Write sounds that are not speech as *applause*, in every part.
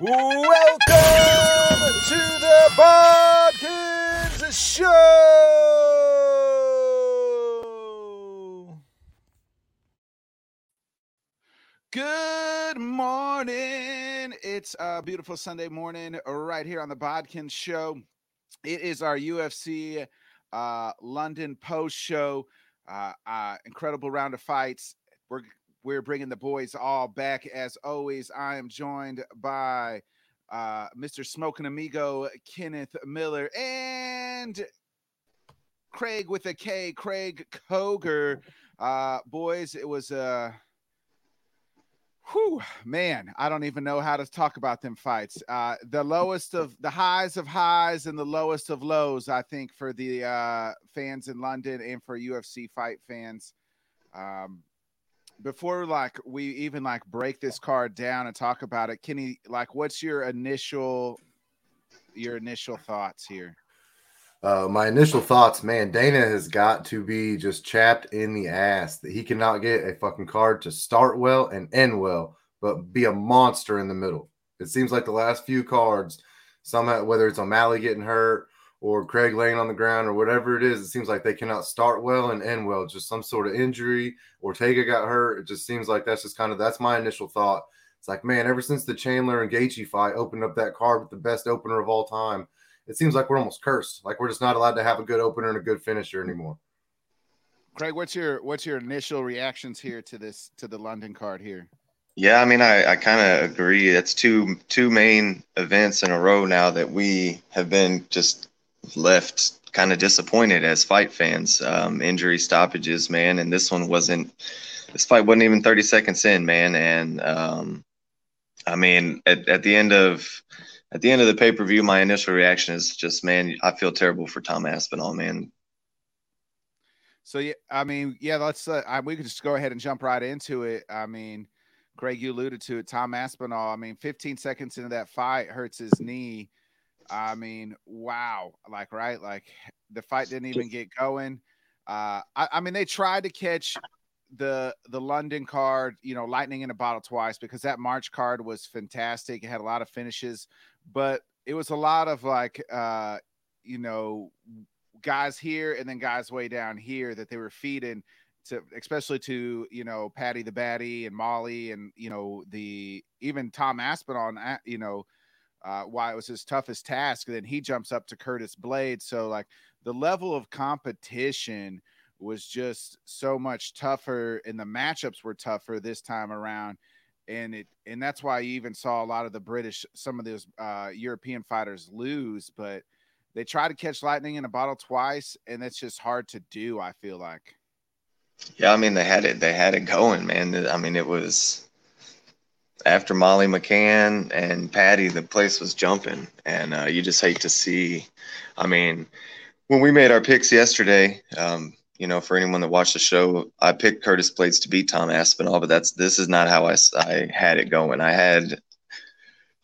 Welcome to the Bodkins Show. Good morning. It's a beautiful Sunday morning right here on the Bodkins Show. It is our UFC uh, London post show. Uh, uh, incredible round of fights. We're we're bringing the boys all back as always. I am joined by uh, Mr. Smoking Amigo Kenneth Miller and Craig with a K, Craig Koger. Uh, boys, it was uh Whew, man, I don't even know how to talk about them fights. Uh, the lowest of the highs of highs and the lowest of lows, I think, for the uh, fans in London and for UFC fight fans. Um, before like we even like break this card down and talk about it, Kenny, like, what's your initial your initial thoughts here? Uh, my initial thoughts, man, Dana has got to be just chapped in the ass that he cannot get a fucking card to start well and end well, but be a monster in the middle. It seems like the last few cards, somehow whether it's O'Malley getting hurt or Craig laying on the ground or whatever it is, it seems like they cannot start well and end well. Just some sort of injury. Ortega got hurt. It just seems like that's just kind of that's my initial thought. It's like, man, ever since the Chandler and Gaethje fight opened up that card with the best opener of all time it seems like we're almost cursed. Like we're just not allowed to have a good opener and a good finisher anymore. Craig, what's your what's your initial reactions here to this to the London card here? Yeah, I mean, I, I kind of agree. It's two two main events in a row now that we have been just left kind of disappointed as fight fans. Um, injury stoppages, man, and this one wasn't. This fight wasn't even 30 seconds in, man, and um, I mean, at, at the end of at the end of the pay per view, my initial reaction is just, man, I feel terrible for Tom Aspinall, man. So yeah, I mean, yeah, let's. Uh, I, we could just go ahead and jump right into it. I mean, Greg, you alluded to it. Tom Aspinall. I mean, 15 seconds into that fight, hurts his knee. I mean, wow, like right, like the fight didn't even get going. Uh, I, I mean, they tried to catch the the London card, you know, lightning in a bottle twice because that March card was fantastic. It had a lot of finishes, but it was a lot of like uh you know guys here and then guys way down here that they were feeding to especially to you know Paddy the Baddy and Molly and you know the even Tom Aspinall and you know uh, why it was his toughest task. And then he jumps up to Curtis Blaydes. So like the level of competition was just so much tougher, and the matchups were tougher this time around and it and that's why you even saw a lot of the British, some of those uh, European fighters lose, but they try to catch lightning in a bottle twice, and that's just hard to do. I feel like. Yeah, I mean they had it. They had it going, man. I mean it was after Molly McCann and Paddy, the place was jumping, and uh, you just hate to see. I mean, when we made our picks yesterday, um, you know, for anyone that watched the show, I picked Curtis Blaydes to beat Tom Aspinall, but that's this is not how I, I had it going. I had,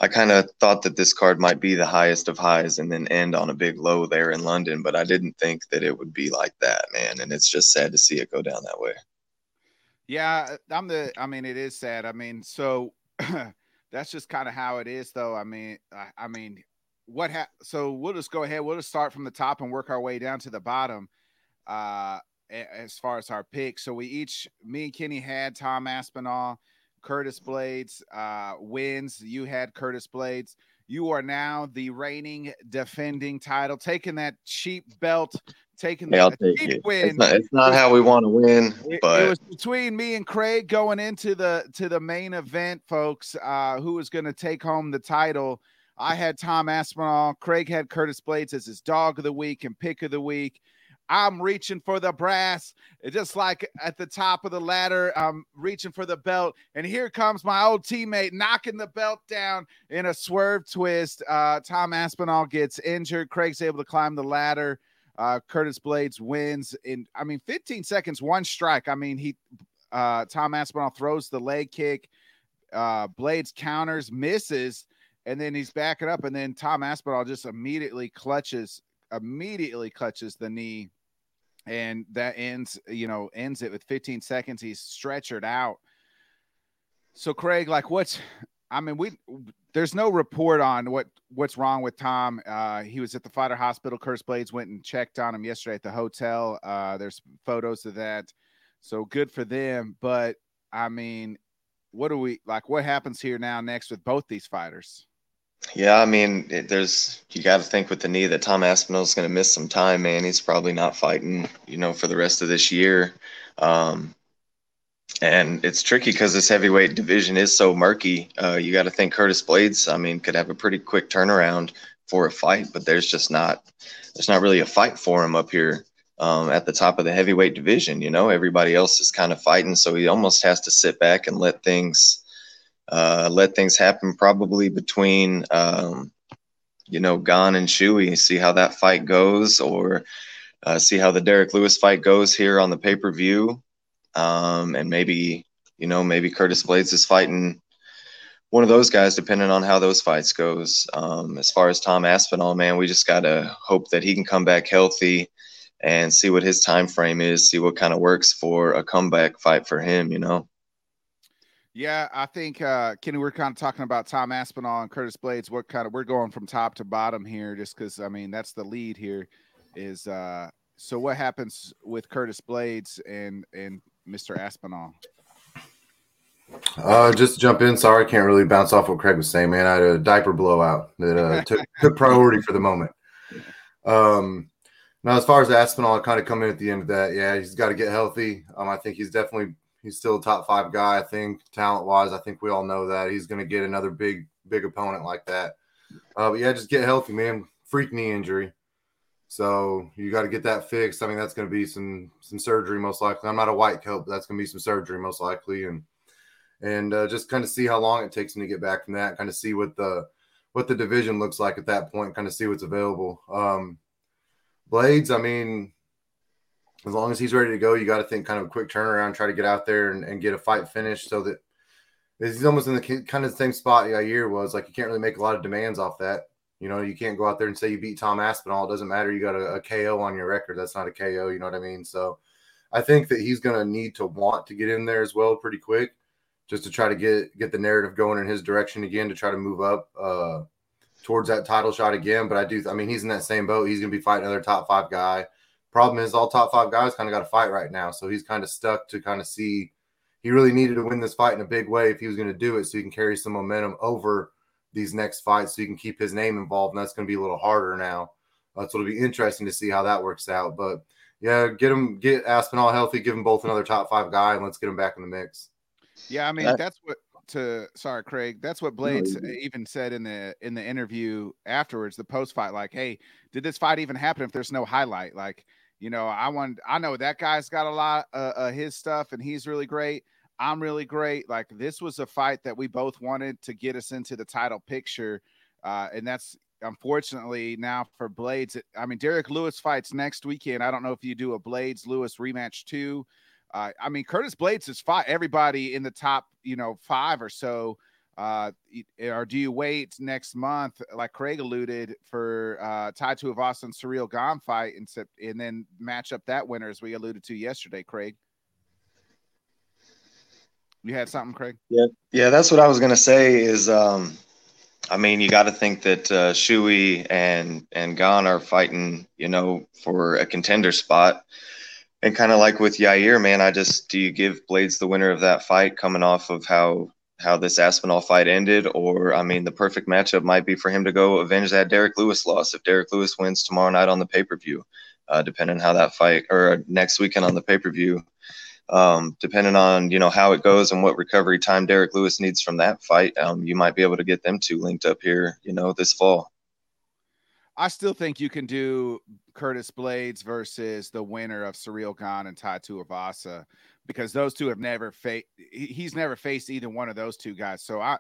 I kind of thought that this card might be the highest of highs and then end on a big low there in London, but I didn't think that it would be like that, man. And it's just sad to see it go down that way. Yeah, I'm the. I mean, it is sad. I mean, so *clears throat* that's just kind of how it is, though. I mean, I, I mean, what? Ha- so we'll just go ahead. We'll just start from the top and work our way down to the bottom uh, as far as our picks. So we each, me and Kenny had Tom Aspinall, Curtis Blaydes uh, wins. You had Curtis Blaydes. You are now the reigning defending title, taking that cheap belt, taking the cheap it. win. It's not, it's not, how we want to win, it, but it was between me and Craig going into the to the main event, folks. Uh, who was going to take home the title? I had Tom Aspinall. Craig had Curtis Blaydes as his dog of the week and pick of the week. I'm reaching for the brass, just like at the top of the ladder. I'm reaching for the belt, and here comes my old teammate knocking the belt down in a swerve twist. Uh, Tom Aspinall gets injured. Craig's able to climb the ladder. Uh, Curtis Blaydes wins in, I mean, 15 seconds, one strike. I mean, he, uh, Tom Aspinall throws the leg kick. Uh, Blaydes counters, misses, and then he's backing up, and then Tom Aspinall just immediately clutches immediately clutches the knee and that ends you know ends it with 15 seconds he's stretchered out so craig like what's I mean, we there's no report on what what's wrong with Tom. Uh, he was at the fighter hospital. Curse Blaydes went and checked on him yesterday at the hotel. Uh, there's photos of that, so good for them. But I mean, what do we like? What happens here now next with both these fighters? Yeah, I mean, it, there's you got to think with the knee that Tom Aspinall is going to miss some time, man. He's probably not fighting, you know, for the rest of this year. Um, and it's tricky because this heavyweight division is so murky. Uh, you got to think Curtis Blaydes. I mean, could have a pretty quick turnaround for a fight, but there's just not there's not really a fight for him up here um, at the top of the heavyweight division. You know, everybody else is kind of fighting, so he almost has to sit back and let things uh, let things happen. Probably between um, you know Gane and Shuey, see how that fight goes, or uh, see how the Derrick Lewis fight goes here on the pay per view um, and maybe you know maybe Curtis Blaydes is fighting one of those guys, depending on how those fights goes. Um, as far as Tom Aspinall, man, we just gotta hope that he can come back healthy and see what his time frame is, see what kind of works for a comeback fight for him. You know. Yeah, I think uh, Kenny, we're kind of talking about Tom Aspinall and Curtis Blaydes. What kind of we're going from top to bottom here, just because I mean that's the lead here. Is uh, so what happens with Curtis Blaydes and and Mr. Aspinall? Uh, just to jump in. Sorry, I can't really bounce off what Craig was saying, man. I had a diaper blowout that uh, took, *laughs* took priority for the moment. Um, now, as far as Aspinall, I kind of come in at the end of that. Yeah, he's got to get healthy. Um, I think he's definitely he's still a top five guy. I think talent wise, I think we all know that he's going to get another big big opponent like that. Uh, but yeah, just get healthy, man. Freak knee injury. So you got to get that fixed. I mean, that's going to be some some surgery most likely. I'm not a white coat, but that's going to be some surgery most likely, and and uh, just kind of see how long it takes him to get back from that. Kind of see what the what the division looks like at that point. Kind of see what's available. Um, Blaydes, I mean, as long as he's ready to go, you got to think kind of a quick turnaround, try to get out there and, and get a fight finished so that he's almost in the kind of the same spot Yair was. Like you can't really make a lot of demands off that. You know, you can't go out there and say you beat Tom Aspinall. It doesn't matter. You got a, a KO on your record. That's not a KO. You know what I mean? So I think that he's going to need to want to get in there as well pretty quick just to try to get get the narrative going in his direction again to try to move up uh, towards that title shot again. But I do, I mean, he's in that same boat. He's going to be fighting another top five guy. Problem is, all top five guys kind of got to fight right now, so he's kind of stuck to kind of see. He really needed to win this fight in a big way if he was going to do it, so he can carry some momentum over these next fights so you can keep his name involved. And that's going to be a little harder now. Uh, so it'll be interesting to see how that works out. But yeah, get him, get Aspinall healthy, give them both another top five guy, and let's get him back in the mix. Yeah, I mean that's what to sorry Craig that's what Blaydes no, even said in the in the interview afterwards the post fight like hey did this fight even happen if there's no highlight like you know I want I know that guy's got a lot uh, of his stuff and he's really great I'm really great. Like this was a fight that we both wanted to get us into the title picture. Uh, and that's unfortunately now for Blaydes. I mean, Derrick Lewis fights next weekend. I don't know if you do a Blaydes Lewis rematch too. Uh, I mean, Curtis Blaydes is fight everybody in the top, you know, five or so. Uh, or do you wait next month, like Craig alluded, for uh, Tai Tuivasa and Ciryl Gane fight and, and then match up that winner as we alluded to yesterday, Craig? You had something, Craig? Yeah, yeah, that's what I was gonna say. Is um, I mean, you got to think that uh, Shuey and and Gane are fighting, you know, for a contender spot. And kind of like with Yair, man, I just do you give Blaydes the winner of that fight coming off of how how this Aspinall fight ended, or I mean, the perfect matchup might be for him to go avenge that Derrick Lewis loss if Derrick Lewis wins tomorrow night on the pay per view, uh, depending how that fight or next weekend on the pay per view um, depending on you know how it goes and what recovery time Derrick Lewis needs from that fight, um, you might be able to get them two linked up here, you know, this fall. I still think you can do Curtis Blaydes versus the winner of Ciryl Gane and Tai Tuivasa because those two have never faced. He's never faced either one of those two guys. So I,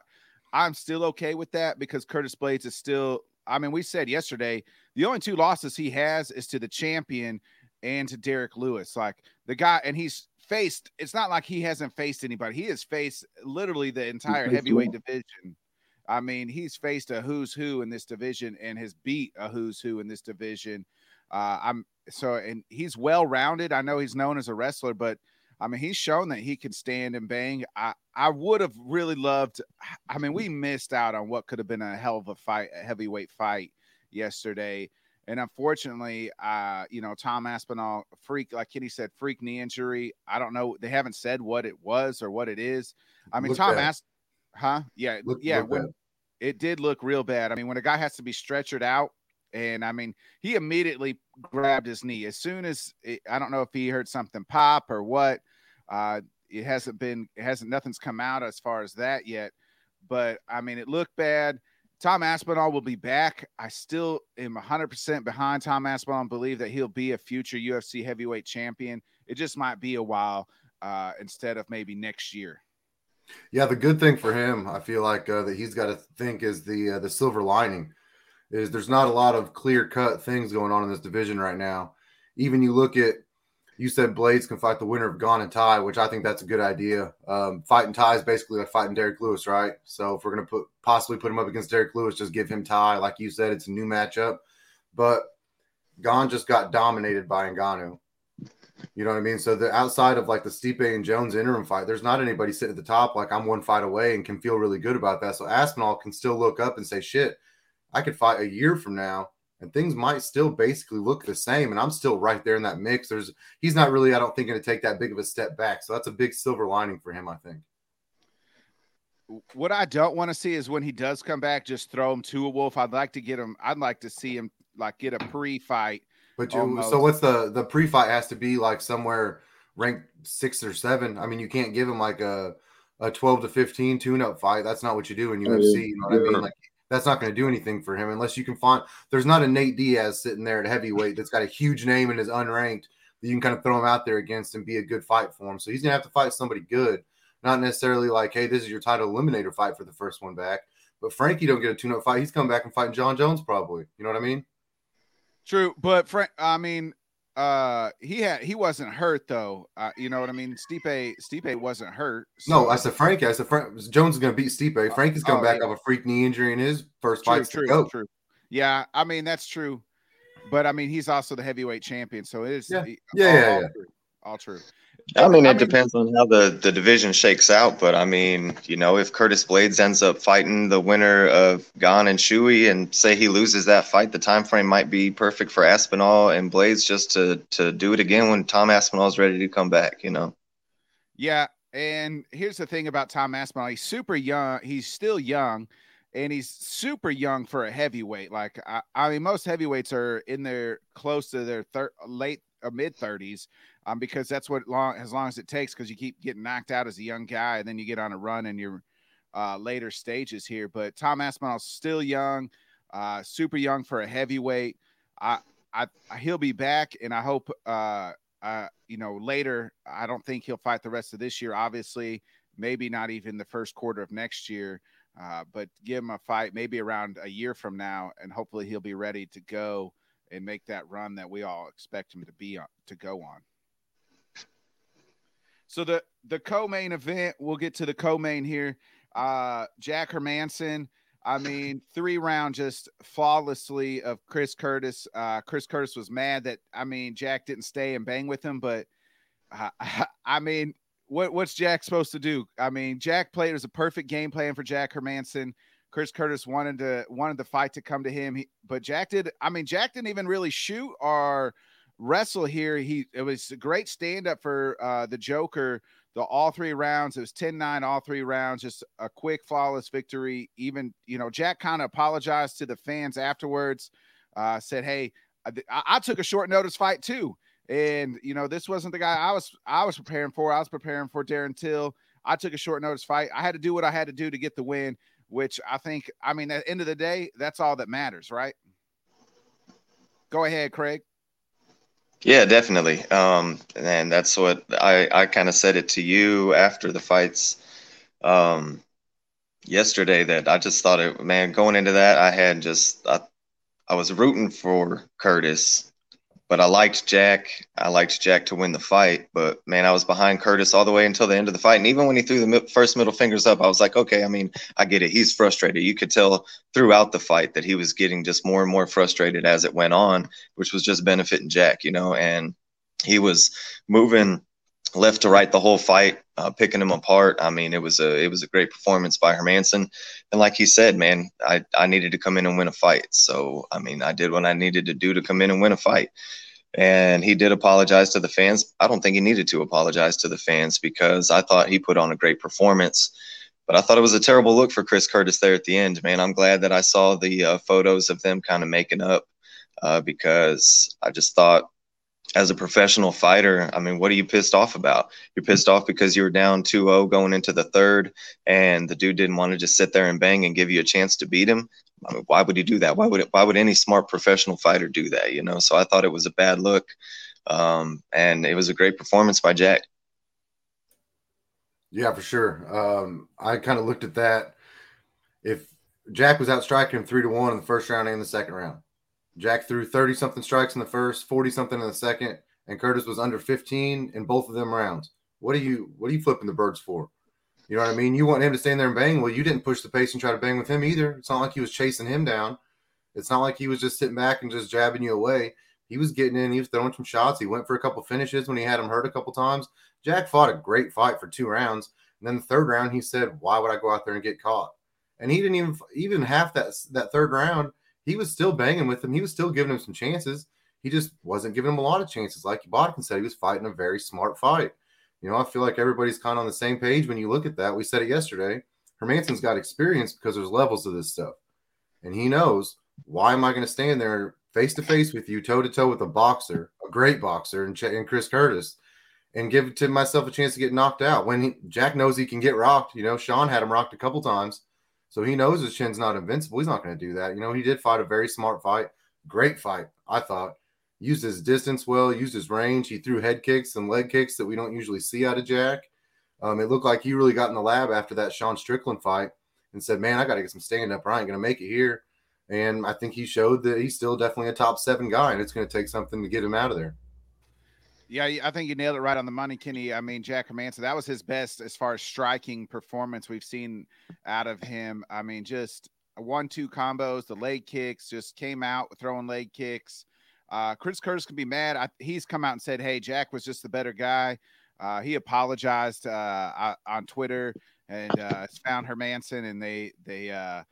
I'm still okay with that because Curtis Blaydes is still. I mean, we said yesterday the only two losses he has is to the champion and to Derrick Lewis. Like the guy, and he's faced it's not like he hasn't faced anybody. He has faced literally the entire heavyweight division. I mean, he's faced a who's who in this division and has beat a who's who in this division. Uh, I'm so and he's well rounded. I know he's known as a wrestler, but I mean, he's shown that he can stand and bang. I, I would have really loved. I mean, we missed out on what could have been a hell of a fight, a heavyweight fight yesterday. And unfortunately, uh, you know, Tom Aspinall, freak, like Kenny said, freak knee injury. I don't know. They haven't said what it was or what it is. I mean, look Tom asked, huh? Yeah, look, yeah. Look when, it did look real bad. I mean, when a guy has to be stretchered out, and I mean, he immediately grabbed his knee as soon as it, I don't know if he heard something pop or what. Uh, it hasn't been, it hasn't, nothing's come out as far as that yet. But I mean, it looked bad. Tom Aspinall will be back. I still am 100% behind Tom Aspinall and believe that he'll be a future UFC heavyweight champion. It just might be a while uh, instead of maybe next year. Yeah, the good thing for him, I feel like uh, that he's got to think is the uh, the silver lining is there's not a lot of clear cut things going on in this division right now. Even you look at you said Blaydes can fight the winner of Gane and Tai, which I think that's a good idea. Um, fighting Tai is basically like fighting Derrick Lewis, right? So if we're gonna put possibly put him up against Derrick Lewis, just give him Tai. Like you said, it's a new matchup. But Gane just got dominated by Ngannou. You know what I mean? So the outside of like the Stipe and Jones interim fight, there's not anybody sitting at the top. Like I'm one fight away and can feel really good about that. So Aspinall can still look up and say, "Shit, I could fight a year from now and things might still basically look the same. And I'm still right there in that mix. There's he's not really, I don't think, going to take that big of a step back. So that's a big silver lining for him, I think. What I don't want to see is when he does come back, just throw him to a wolf. I'd like to get him. I'd like to see him like get a pre-fight. But you, so what's the the pre-fight has to be like somewhere ranked six or seven. I mean, you can't give him like a a 12 to 15 tune-up fight. That's not what you do in oh, UFC. You know what I mean? Like that's not going to do anything for him unless you can find. There's not a Nate Diaz sitting there at heavyweight that's got a huge name and is unranked that you can kind of throw him out there against and be a good fight for him. So he's going to have to fight somebody good, not necessarily like, hey, this is your title eliminator fight for the first one back. But Frankie don't get a tune-up fight. He's coming back and fighting John Jones probably. You know what I mean? True, but Frank, I mean, uh, he had he wasn't hurt though. Uh, you know what I mean? Stipe Stipe wasn't hurt. So. No, I said Frankie. I said Frank, Jones is going to beat Stipe. Frankie's coming oh, back yeah. off a freak knee injury in his first true, fight. True, go. true. Yeah, I mean that's true, but I mean he's also the heavyweight champion, so it is. Yeah, yeah, all, yeah, yeah. True. All true. I mean, it I mean, depends on how the, the division shakes out. But I mean, you know, if Curtis Blaydes ends up fighting the winner of Gane and Chewy, and say he loses that fight, the time frame might be perfect for Aspinall and Blaydes just to to do it again when Tom Aspinall is ready to come back. You know. Yeah, and here's the thing about Tom Aspinall: he's super young. He's still young, and he's super young for a heavyweight. Like I, I mean, most heavyweights are in their close to their thir- late uh, or mid thirties um, because that's what long as long as it takes because you keep getting knocked out as a young guy and then you get on a run in your uh, later stages here. But Tom Aspinall's still young, uh, super young for a heavyweight. I, I, he'll be back, and I hope, uh, uh, you know, later. I don't think he'll fight the rest of this year. Obviously, maybe not even the first quarter of next year. Uh, but give him a fight maybe around a year from now, and hopefully he'll be ready to go and make that run that we all expect him to be on to go on. So the the co-main event, we'll get to the co-main here. Uh Jack Hermansson. I mean, three round just flawlessly of Chris Curtis. Uh Chris Curtis was mad that I mean Jack didn't stay and bang with him, but uh, *laughs* I mean, what what's Jack supposed to do? I mean, Jack played it was a perfect game plan for Jack Hermansson. Chris Curtis wanted to wanted the fight to come to him, he, but Jack did. I mean, Jack didn't even really shoot or wrestle here. He it was a great stand up for uh, the Joker. The all three rounds. It was 10-9 all three rounds. Just a quick, flawless victory. Even you know, Jack kind of apologized to the fans afterwards. Uh, said, "Hey, I, I took a short notice fight too." And you know, this wasn't the guy I was I was preparing for. I was preparing for Darren Till. I took a short notice fight. I had to do what I had to do to get the win, which I think, I mean, at the end of the day, that's all that matters, right? Go ahead, Craig. Yeah, definitely. Um, and that's what I, I kind of said it to you after the fights um, yesterday that I just thought it, man, going into that, I had just, I, I was rooting for Curtis but I liked Jack. I liked Jack to win the fight, but man, I was behind Curtis all the way until the end of the fight. And even when he threw the first middle fingers up, I was like, okay, I mean, I get it. He's frustrated. You could tell throughout the fight that he was getting just more and more frustrated as it went on, which was just benefiting Jack, you know, and he was moving left to right the whole fight, uh, picking him apart. I mean, it was a it was a great performance by Hermanson, and like he said, man, I I needed to come in and win a fight. So I mean, I did what I needed to do to come in and win a fight. And he did apologize to the fans. I don't think he needed to apologize to the fans because I thought he put on a great performance. But I thought it was a terrible look for Chris Curtis there at the end, man. I'm glad that I saw the uh, photos of them kind of making up uh, because I just thought as a professional fighter, I mean, what are you pissed off about? You're pissed off because you were down 2-0 going into the third, and the dude didn't want to just sit there and bang and give you a chance to beat him. I mean, why would he do that? Why would it, why would any smart professional fighter do that? You know, so I thought it was a bad look, um, and it was a great performance by Jack. Yeah, for sure. Um, I kind of looked at that. If Jack was out striking him three to one in the first round and the second round, Jack threw 30 something strikes in the first, 40 something in the second, and Curtis was under 15 in both of them rounds. What are you what are you flipping the birds for? You know what I mean? You want him to stand there and bang. Well, you didn't push the pace and try to bang with him either. It's not like he was chasing him down. It's not like he was just sitting back and just jabbing you away. He was getting in, he was throwing some shots. He went for a couple finishes when he had him hurt a couple times. Jack fought a great fight for two rounds. And then the third round, he said, Why would I go out there and get caught? And he didn't even even half that that third round he was still banging with him. He was still giving him some chances. He just wasn't giving him a lot of chances. Like Bodkin said, he was fighting a very smart fight. You know, I feel like everybody's kind of on the same page when you look at that. We said it yesterday. Hermansson's got experience because there's levels of this stuff. And he knows why am I going to stand there face to face with you, toe to toe with a boxer, a great boxer, and, Ch- and Chris Curtis, and give to myself a chance to get knocked out when he, Jack knows he can get rocked. You know, Sean had him rocked a couple times. So he knows his chin's not invincible. He's not going to do that. You know, he did fight a very smart fight, great fight, I thought. Used his distance well, used his range. He threw head kicks and leg kicks that we don't usually see out of Jack. Um, it looked like he really got in the lab after that Sean Strickland fight and said, Man, I got to get some stand up I ain't going to make it here. And I think he showed that he's still definitely a top seven guy, and it's going to take something to get him out of there. Yeah, I think you nailed it right on the money, Kenny. I mean, Jack Hermansson, that was his best as far as striking performance we've seen out of him. I mean, just one two combos, the leg kicks, just came out throwing leg kicks. Uh, Chris Curtis can be mad. I, he's come out and said, "Hey, Jack was just the better guy." Uh, he apologized uh, on Twitter and uh, found Hermansson, and they they uh,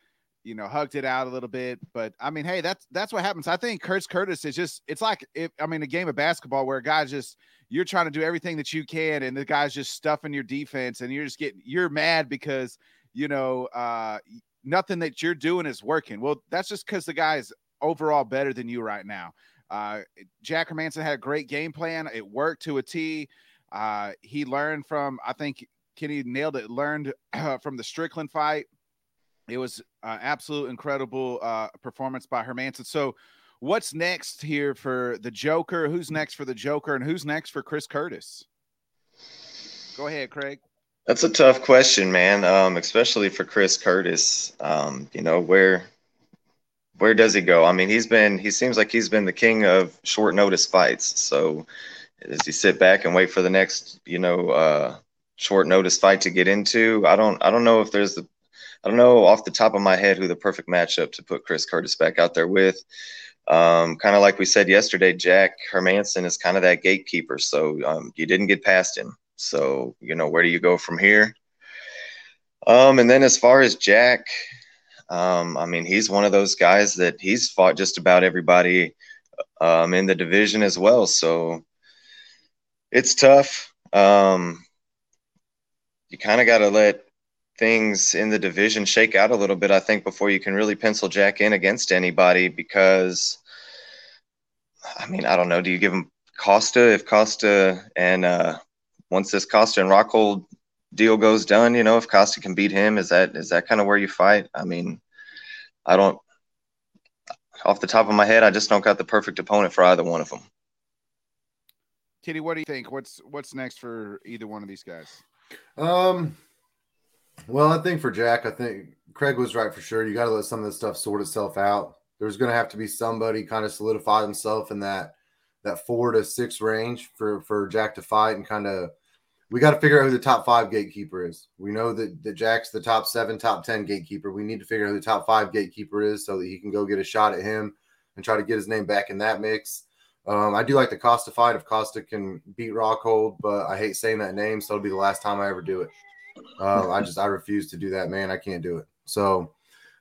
you know, hugged it out a little bit. But I mean, hey, that's that's what happens. I think Kurtz Curtis is just it's like if I mean a game of basketball where a just you're trying to do everything that you can, and the guy's just stuffing your defense, and you're just getting you're mad because you know uh nothing that you're doing is working. Well, that's just because the guy is overall better than you right now. Uh, Jack Hermansson had a great game plan. It worked to a T. Uh, he learned from, I think Kenny nailed it, learned uh, *clears throat* from the Strickland fight. It was uh, absolute incredible uh, performance by Hermansson. So, what's next here for the Joker? Who's next for the Joker, and who's next for Chris Curtis? Go ahead, Craig. That's a tough question, man. Um, especially for Chris Curtis. Um, you know where where does he go? I mean, he's been he seems like he's been the king of short notice fights. So does he sit back and wait for the next you know uh, short notice fight to get into? I don't I don't know if there's the I don't know off the top of my head who the perfect matchup to put Chris Curtis back out there with. Um, kind of like we said yesterday, Jack Hermansson is kind of that gatekeeper. So um, you didn't get past him. So, you know, where do you go from here? Um, and then as far as Jack, um, I mean, he's one of those guys that he's fought just about everybody um, in the division as well. So it's tough. Um, you kind of got to let things in the division shake out a little bit, I think, before you can really pencil Jack in against anybody. Because, I mean, I don't know. Do you give him Costa if Costa and uh, once this Costa and Rockhold deal goes done, you know, if Costa can beat him, is that is that kind of where you fight? I mean, I don't. Off the top of my head, I just don't got the perfect opponent for either one of them. Kitty, what do you think? What's what's next for either one of these guys? Um, well, I think for Jack, I think Craig was right for sure. You got to let some of this stuff sort itself out. There's going to have to be somebody kind of solidify himself in that that four to six range for for Jack to fight and kind of. We got to figure out who the top five gatekeeper is. We know that, that Jack's the top seven, top 10 gatekeeper. We need to figure out who the top five gatekeeper is so that he can go get a shot at him and try to get his name back in that mix. Um, I do like the Costa fight if Costa can beat Rockhold, but I hate saying that name, so it'll be the last time I ever do it. Uh, I just I refuse to do that, man. I can't do it. So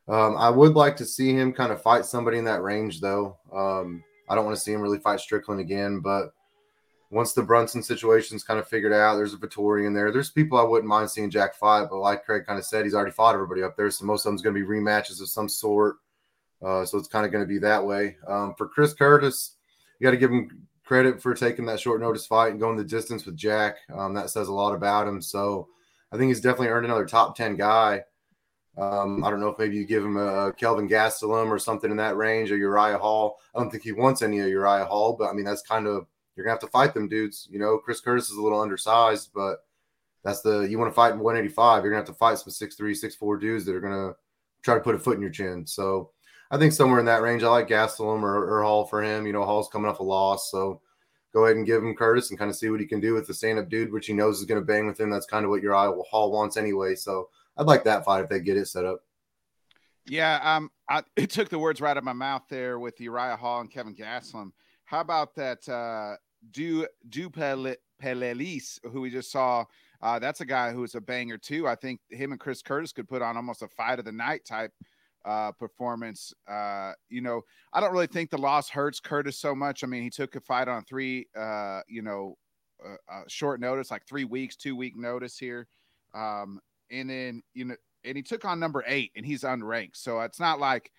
um, I would like to see him kind of fight somebody in that range, though. Um, I don't want to see him really fight Strickland again, but once the Brunson situation's kind of figured out, there's a Vettori in there. There's people I wouldn't mind seeing Jack fight, but like Craig kind of said, he's already fought everybody up there, so most of them's going to be rematches of some sort. Uh, so it's kind of going to be that way. Um, for Chris Curtis, you got to give him credit for taking that short notice fight and going the distance with Jack. Um, that says a lot about him. So I think he's definitely earned another top 10 guy. Um, I don't know if maybe you give him a Kelvin Gastelum or something in that range or Uriah Hall. I don't think he wants any of Uriah Hall, but I mean, that's kind of, you're going to have to fight them dudes. You know, Chris Curtis is a little undersized, but that's the, you want to fight in 185, you're going to have to fight some 6'3, 6'4 dudes that are going to try to put a foot in your chin. So I think somewhere in that range, I like Gastelum or, or Hall for him. You know, Hall's coming off a loss. So, go ahead and give him Curtis and kind of see what he can do with the stand up dude, which he knows is going to bang with him. That's kind of what Uriah Hall wants anyway. So I'd like that fight if they get it set up. Yeah, um, I, *laughs* it took the words right out of my mouth there with Uriah Hall and Kelvin Gastelum. How about that uh, Du Du Plessis, who we just saw? Uh, that's a guy who's a banger too. I think him and Chris Curtis could put on almost a fight of the night type uh, performance. Uh, you know, I don't really think the loss hurts Curtis so much. I mean, he took a fight on three, uh, you know, uh, uh, short notice, like three weeks, two week notice here. Um, and then, you know, and he took on number eight and he's unranked. So it's not like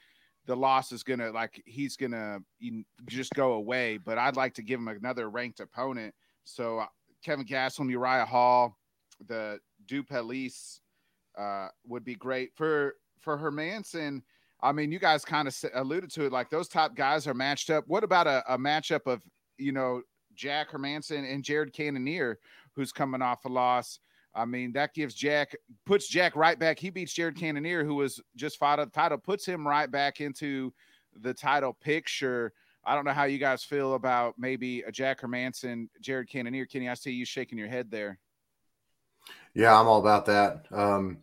the loss is going to, like, he's going to just go away. But I'd like to give him another ranked opponent. So uh, Kelvin Gastelum, Uriah Hall, the Du Plessis uh, would be great for for Hermansson, I mean, you guys kind of alluded to it. Like those top guys are matched up. What about a, a matchup of you know Jack Hermansson and Jared Cannonier, who's coming off a loss? I mean, that gives Jack puts Jack right back. He beats Jared Cannonier, who was just fought up title, puts him right back into the title picture. I don't know how you guys feel about maybe a Jack Hermansson, Jared Cannonier. Kenny, I see you shaking your head there. Yeah, I'm all about that. Um,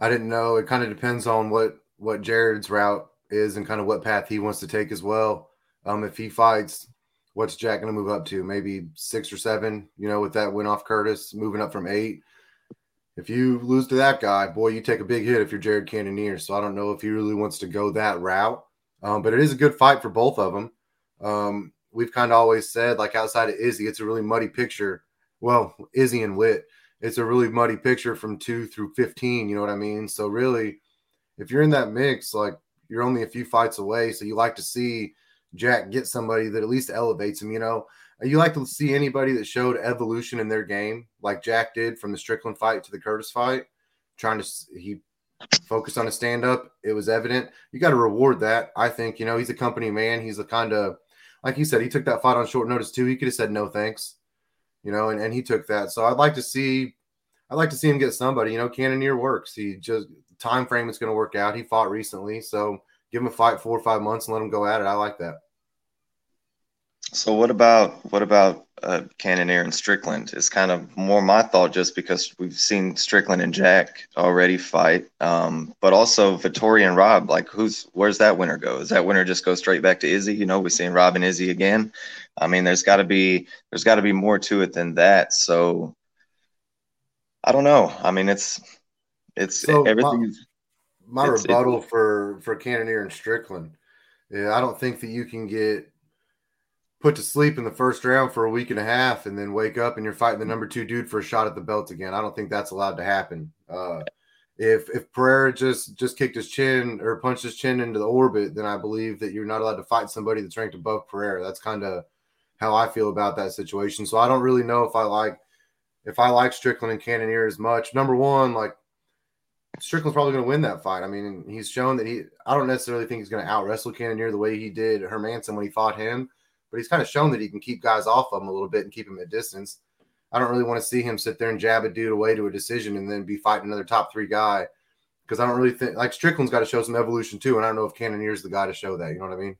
I didn't know. It kind of depends on what what Jared's route is and kind of what path he wants to take as well. Um, if he fights, what's Jack going to move up to? Maybe six or seven. You know, with that win off Curtis, moving up from eight. If you lose to that guy, boy, you take a big hit if you're Jared Cannonier. So I don't know if he really wants to go that route. Um, but it is a good fight for both of them. Um, we've kind of always said, like outside of Izzy, it's a really muddy picture. Well, Izzy and Witt it's a really muddy picture from two through 15. You know what I mean? So, really, if you're in that mix, like you're only a few fights away. So, you like to see Jack get somebody that at least elevates him, you know? You like to see anybody that showed evolution in their game, like Jack did from the Strickland fight to the Curtis fight, trying to, he focused on a stand up. It was evident. You got to reward that. I think, you know, he's a company man. He's a kind of, like he said, he took that fight on short notice too. He could have said no thanks you know, and, and he took that. So I'd like to see I'd like to see him get somebody. You know, Cannonier works. He just time frame is going to work out. He fought recently, so give him a fight four or five months and let him go at it. I like that. So what about what about uh, Cannonier and Strickland? Is kind of more my thought, just because we've seen Strickland and Jack already fight, um, but also Vettori and Rob. Like, who's where's that winner go? Is that winner just go straight back to Izzy? You know, we're seeing Rob and Izzy again. I mean, there's got to be there's got to be more to it than that. So I don't know. I mean, it's it's so everything. My, my it's, rebuttal it's, for for Cannonier and Strickland. Yeah, I don't think that you can get put to sleep in the first round for a week and a half and then wake up and you're fighting the number two dude for a shot at the belt again. I don't think that's allowed to happen. Uh, if if Pereira just just kicked his chin or punched his chin into the orbit, then I believe that you're not allowed to fight somebody that's ranked above Pereira. That's kind of how I feel about that situation. So I don't really know if I like if I like Strickland and Cannonier as much. Number one, like Strickland's probably going to win that fight. I mean, he's shown that he. I don't necessarily think he's going to out wrestle Cannonier the way he did Hermansson when he fought him, but he's kind of shown that he can keep guys off of him a little bit and keep him at distance. I don't really want to see him sit there and jab a dude away to a decision and then be fighting another top three guy because I don't really think like Strickland's got to show some evolution too, and I don't know if Cannonier's the guy to show that. You know what I mean?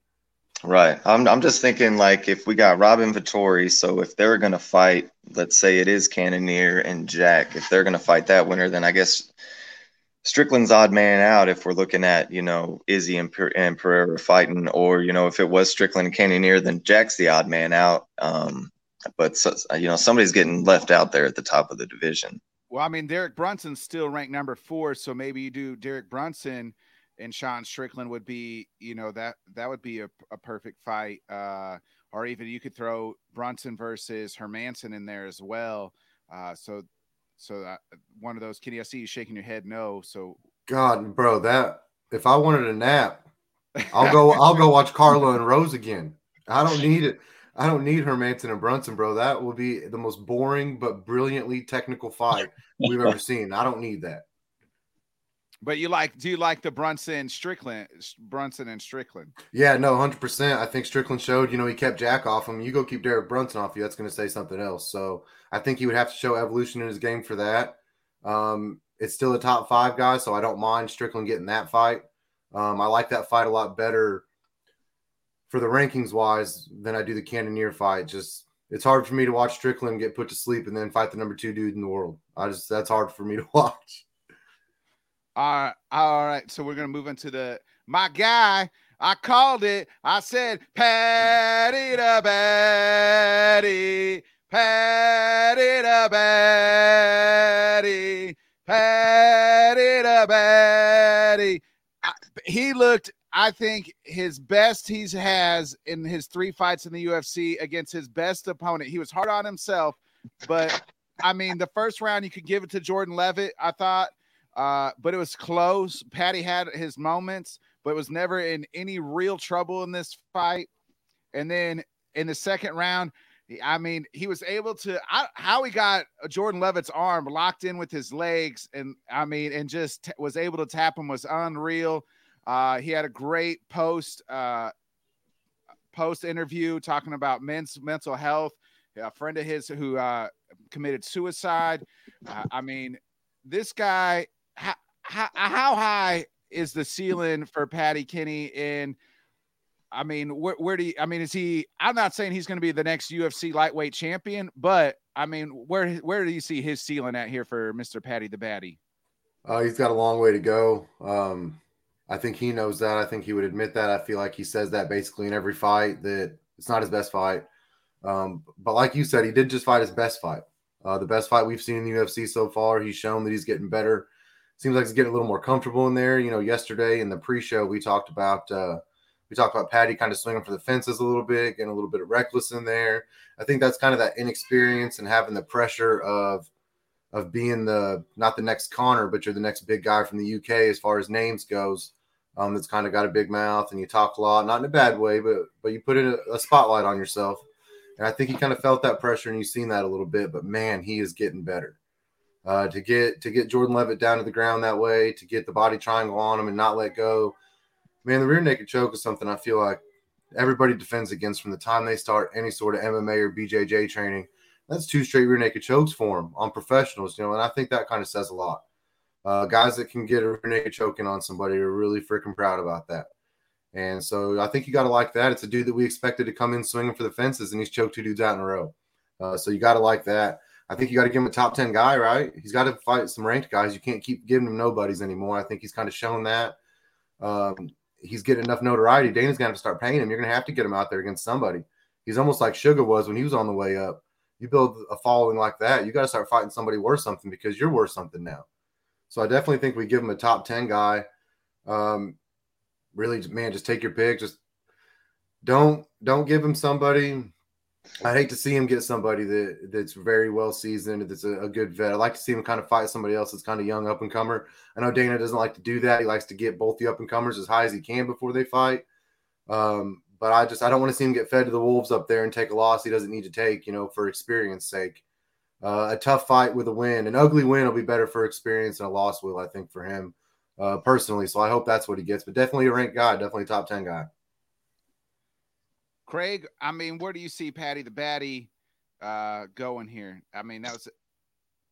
Right. I'm I'm just thinking like if we got Robin Vettori, so if they're gonna fight, let's say it is Cannonier and Jack, if they're gonna fight that winner, then I guess Strickland's odd man out if we're looking at you know Izzy and, and Pereira fighting, or you know if it was Strickland and Cannonier, then Jack's the odd man out. Um, but so, you know somebody's getting left out there at the top of the division. Well, I mean Derek Brunson's still ranked number four, so maybe you do Derek Brunson and Sean Strickland would be, you know, that that would be a, a perfect fight. Uh, or even you could throw Brunson versus Hermansson in there as well. Uh, so, so that, one of those. Kenny, I see you shaking your head no. So, God, bro, that if I wanted a nap, I'll go. *laughs* I'll go watch Carla and Rose again. I don't need it. I don't need Hermansson and Brunson, bro. That will be the most boring but brilliantly technical fight we've ever *laughs* seen. I don't need that. But you like? Do you like the Brunson Strickland? Brunson and Strickland? Yeah, no, hundred percent. I think Strickland showed. You know, he kept Jack off him. You go keep Derek Brunson off you. That's going to say something else. So I think he would have to show evolution in his game for that. Um, it's still a top five guy, so I don't mind Strickland getting that fight. Um, I like that fight a lot better for the rankings wise than I do the Cannonier fight. Just it's hard for me to watch Strickland get put to sleep and then fight the number two dude in the world. I just that's hard for me to *laughs* watch. All right, all right. So we're gonna move into the my guy. I called it. I said, Paddy the Baddy, Paddy the Baddy, Paddy the Baddy. he looked, I think, his best he's has in his three fights in the UFC against his best opponent. He was hard on himself, but I mean, the first round you could give it to Jordan Levitt. I thought uh, but it was close. Paddy had his moments, but was never in any real trouble in this fight. And then in the second round, I mean, he was able to I, how he got Jordan Levitt's arm locked in with his legs, and I mean, and just t- was able to tap him was unreal. Uh, he had a great post uh, post interview talking about men's mental health. A friend of his who uh, committed suicide. Uh, I mean, this guy how, how, how high is the ceiling for Paddy Kinney And I mean, where, where do you, I mean, is he, I'm not saying he's going to be the next UFC lightweight champion, but I mean, where, where do you see his ceiling at here for Mr. Paddy the Baddy? Uh, he's got a long way to go. Um, I think he knows that. I think he would admit that. I feel like he says that basically in every fight that it's not his best fight. Um, but like you said, he did just fight his best fight. Uh, the best fight we've seen in the UFC so far. He's shown that he's getting better seems like he's getting a little more comfortable in there. You know, yesterday in the pre-show we talked about uh, we talked about Paddy kind of swinging for the fences a little bit, getting a little bit of reckless in there. I think that's kind of that inexperience and having the pressure of of being the not the next Conor, but you're the next big guy from the UK as far as names goes. Um, that's kind of got a big mouth and you talk a lot, not in a bad way, but but you put in a, a spotlight on yourself. And I think he kind of felt that pressure and you've seen that a little bit. But man, he is getting better uh, to get to get Jordan Levitt down to the ground that way, to get the body triangle on him and not let go. Man, the rear naked choke is something I feel like everybody defends against from the time they start any sort of MMA or BJJ training. That's two straight rear naked chokes for them on professionals, you know, and I think that kind of says a lot. Uh, guys that can get a rear naked choking on somebody are really freaking proud about that. And so I think you got to like that. It's a dude that we expected to come in swinging for the fences, and he's choked two dudes out in a row. Uh, so you got to like that. I think you got to give him a top 10 guy, right? He's got to fight some ranked guys. You can't keep giving him nobodies anymore. I think he's kind of shown that. Um, he's getting enough notoriety. Dana's to have to start paying him. You're to have to get him out there against somebody. He's almost like Sugar was when he was on the way up. You build a following like that, you got to start fighting somebody worth something because you're worth something now. So I definitely think we give him a top 10 guy. Um, really, man, just take your pick. Just don't don't give him somebody I hate to see him get somebody that that's very well seasoned, that's a, a, good vet. I like to see him kind of fight somebody else that's kind of young up and comer. I know Dana doesn't like to do that. He likes to get both the up and comers as high as he can before they fight. Um, but I just I don't want to see him get fed to the wolves up there and take a loss he doesn't need to take, you know, for experience sake. Uh, a tough fight with a win, an ugly win will be better for experience than a loss will, I think, for him uh, personally. So I hope that's what he gets. But definitely a ranked guy, definitely top ten guy. Craig, I mean, where do you see Paddy the Baddy uh, going here? I mean, that was.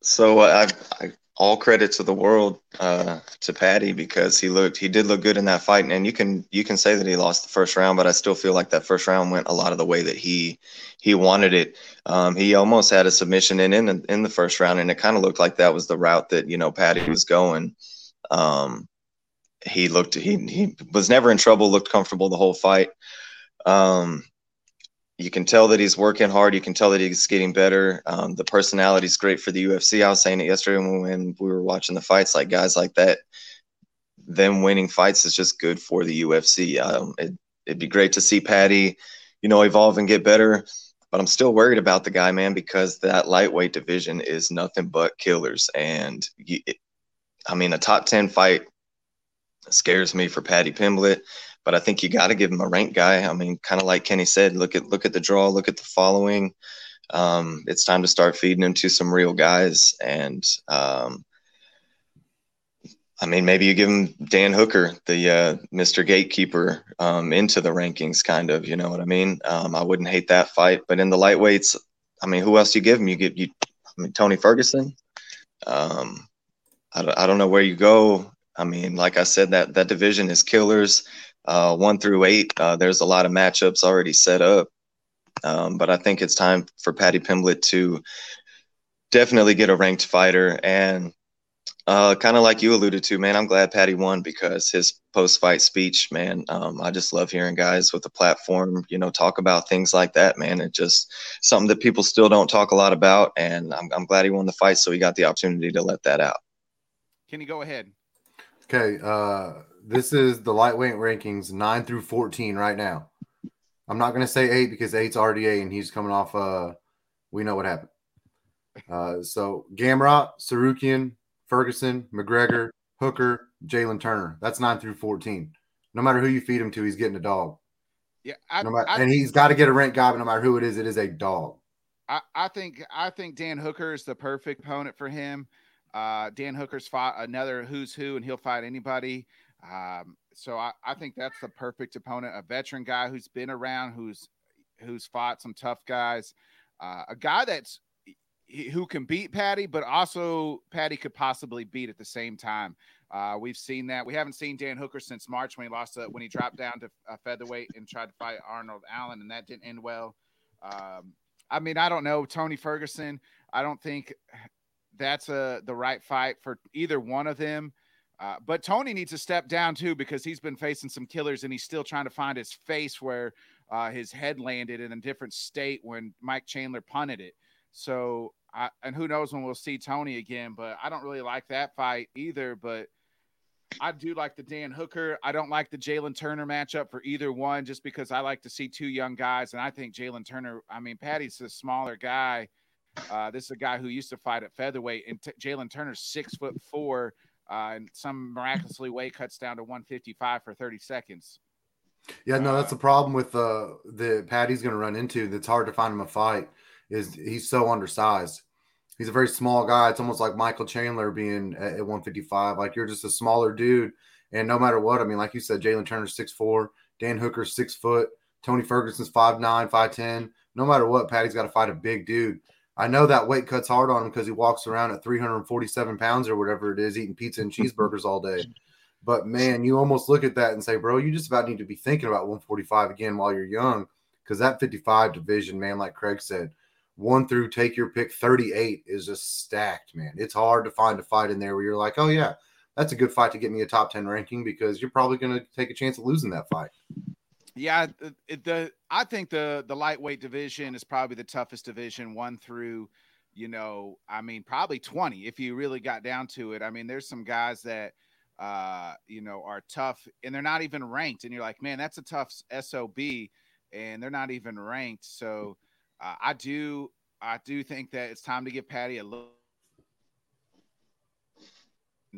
So uh, I, I, all credit to the world uh, to Paddy because he looked, he did look good in that fight, and you can you can say that he lost the first round, but I still feel like that first round went a lot of the way that he he wanted it. Um, he almost had a submission in in in the first round, and it kind of looked like that was the route that you know Paddy was going. Um, he looked he he was never in trouble, looked comfortable the whole fight. Um, you can tell that he's working hard. You can tell that he's getting better. Um, the personality is great for the UFC. I was saying it yesterday when, we were watching the fights. Like guys like that, them winning fights is just good for the UFC. Um, it, it'd be great to see Paddy, you know, evolve and get better. But I'm still worried about the guy, man, because that lightweight division is nothing but killers. And it, I mean, a top ten fight scares me for Paddy Pimblett but I think you got to give him a rank guy. I mean, kind of like Kenny said, look at look at the draw, look at the following. Um, it's time to start feeding him to some real guys, and um, I mean, maybe you give him Dan Hooker, the uh, Mr. Gatekeeper, um, into the rankings, kind of. You know what I mean? Um, I wouldn't hate that fight, but in the lightweights, I mean, who else do you give him? You get you, I mean, Tony Ferguson. Um, I, I don't know where you go. I mean, like I said, that that division is killers uh, one through eight, uh, there's a lot of matchups already set up. Um, but I think it's time for Paddy Pimblett to definitely get a ranked fighter. And uh, kind of like you alluded to, man, I'm glad Paddy won because his post fight speech, man, um, I just love hearing guys with a platform, you know, talk about things like that, man. It's just something that people still don't talk a lot about. And I'm, I'm glad he won the fight. So he got the opportunity to let that out. Can you go ahead? Okay. Uh, this is the lightweight rankings nine through 14 right now. I'm not going to say eight because eight's eight and he's coming off. Uh, we know what happened. Uh, so Gamrot, Tsarukyan, Ferguson, McGregor, Hooker, Jalen Turner. That's nine through 14. No matter who you feed him to, he's getting a dog. Yeah, I, no matter, I, and he's got to get a rank guy, but no matter who it is, it is a dog. I, I think I think Dan Hooker is the perfect opponent for him. Uh, Dan Hooker's fought another who's who, and he'll fight anybody. Um, so I, I think that's the perfect opponent, a veteran guy who's been around, who's who's fought some tough guys, uh, a guy that's who can beat Paddy, but also Paddy could possibly beat at the same time. Uh, we've seen that. We haven't seen Dan Hooker since March when he lost when he dropped down to featherweight and tried to fight Arnold Allen, and that didn't end well. Um, I mean, I don't know Tony Ferguson. I don't think that's a the right fight for either one of them. Uh, but Tony needs to step down too because he's been facing some killers and he's still trying to find his face where uh, his head landed in a different state when Mike Chandler punted it. So, I, and who knows when we'll see Tony again, but I don't really like that fight either. But I do like the Dan Hooker. I don't like the Jalen Turner matchup for either one just because I like to see two young guys. And I think Jalen Turner, I mean, Paddy's a smaller guy. Uh, this is a guy who used to fight at featherweight, and t- Jalen Turner's six foot four uh, and some miraculously weight cuts down to 155 for 30 seconds. Yeah, no, that's the problem with uh, the Paddy's going to run into. That's hard to find him a fight. Is he's so undersized. He's a very small guy. It's almost like Michael Chandler being at, at 155. Like you're just a smaller dude, and no matter what, I mean, like you said, Jalen Turner's six four, Dan Hooker's six foot, Tony Ferguson's five nine, five ten. No matter what, Paddy's got to fight a big dude. I know that weight cuts hard on him because he walks around at 347 pounds or whatever it is, eating pizza and *laughs* cheeseburgers all day. But man, you almost look at that and say, bro, you just about need to be thinking about 145 again while you're young. Because that 55 division, man, like Craig said, one through take your pick 38 is just stacked, man. It's hard to find a fight in there where you're like, oh, yeah, that's a good fight to get me a top 10 ranking because you're probably going to take a chance of losing that fight. Yeah, the, the I think the the lightweight division is probably the toughest division, one through, you know, I mean, probably twenty if you really got down to it. I mean, there's some guys that, uh, you know, are tough and they're not even ranked, and you're like, man, that's a tough sob, and they're not even ranked. So, uh, I do I do think that it's time to give Paddy a little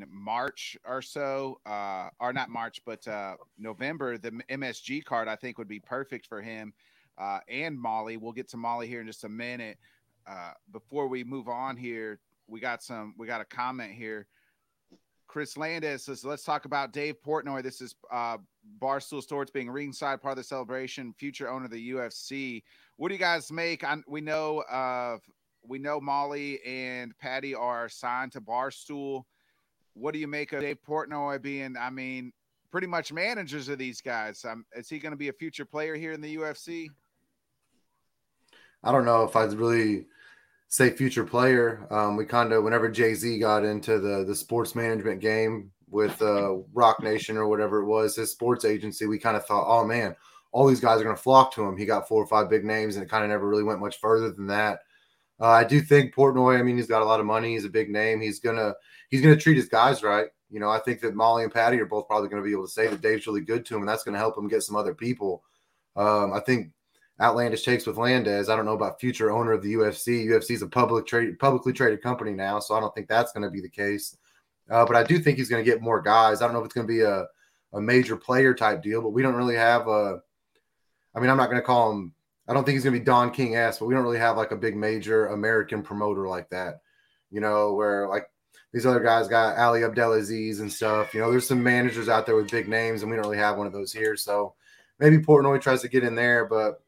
March or so, uh, or not March, but uh, November, the MSG card I think would be perfect for him uh, and Molly. We'll get to Molly here in just a minute. Uh, before we move on here, we got some, we got a comment here. Chris Landis says, let's talk about Dave Portnoy. This is uh, Barstool Sports being ringside part of the celebration, future owner of the UFC. What do you guys make? I, we know uh, we know Molly and Paddy are signed to Barstool what do you make of Dave Portnoy being, I mean, pretty much managers of these guys? Um, is he going to be a future player here in the UFC? I don't know if I'd really say future player. Um, we kind of, whenever Jay Z got into the the sports management game, with uh, Roc Nation or whatever it was, his sports agency, we kind of thought, oh man, all these guys are going to flock to him. He got four or five big names, and it kind of never really went much further than that. Uh, I do think Portnoy. I mean, he's got a lot of money. He's a big name. He's gonna he's gonna treat his guys right. You know, I think that Molly and Paddy are both probably going to be able to say that Dave's really good to him, and that's going to help him get some other people. Um, I think outlandish takes with Landez. I don't know about future owner of the UFC. UFC is a public trade, publicly traded company now, so I don't think that's going to be the case. Uh, but I do think he's going to get more guys. I don't know if it's going to be a, a major player type deal, but we don't really have a. I mean, I'm not going to call him. I don't think he's going to be Don King ass, but we don't really have like a big major American promoter like that. You know, where like these other guys got Ali Abdelaziz and stuff. You know, there's some managers out there with big names, and we don't really have one of those here. So maybe Portnoy tries to get in there, but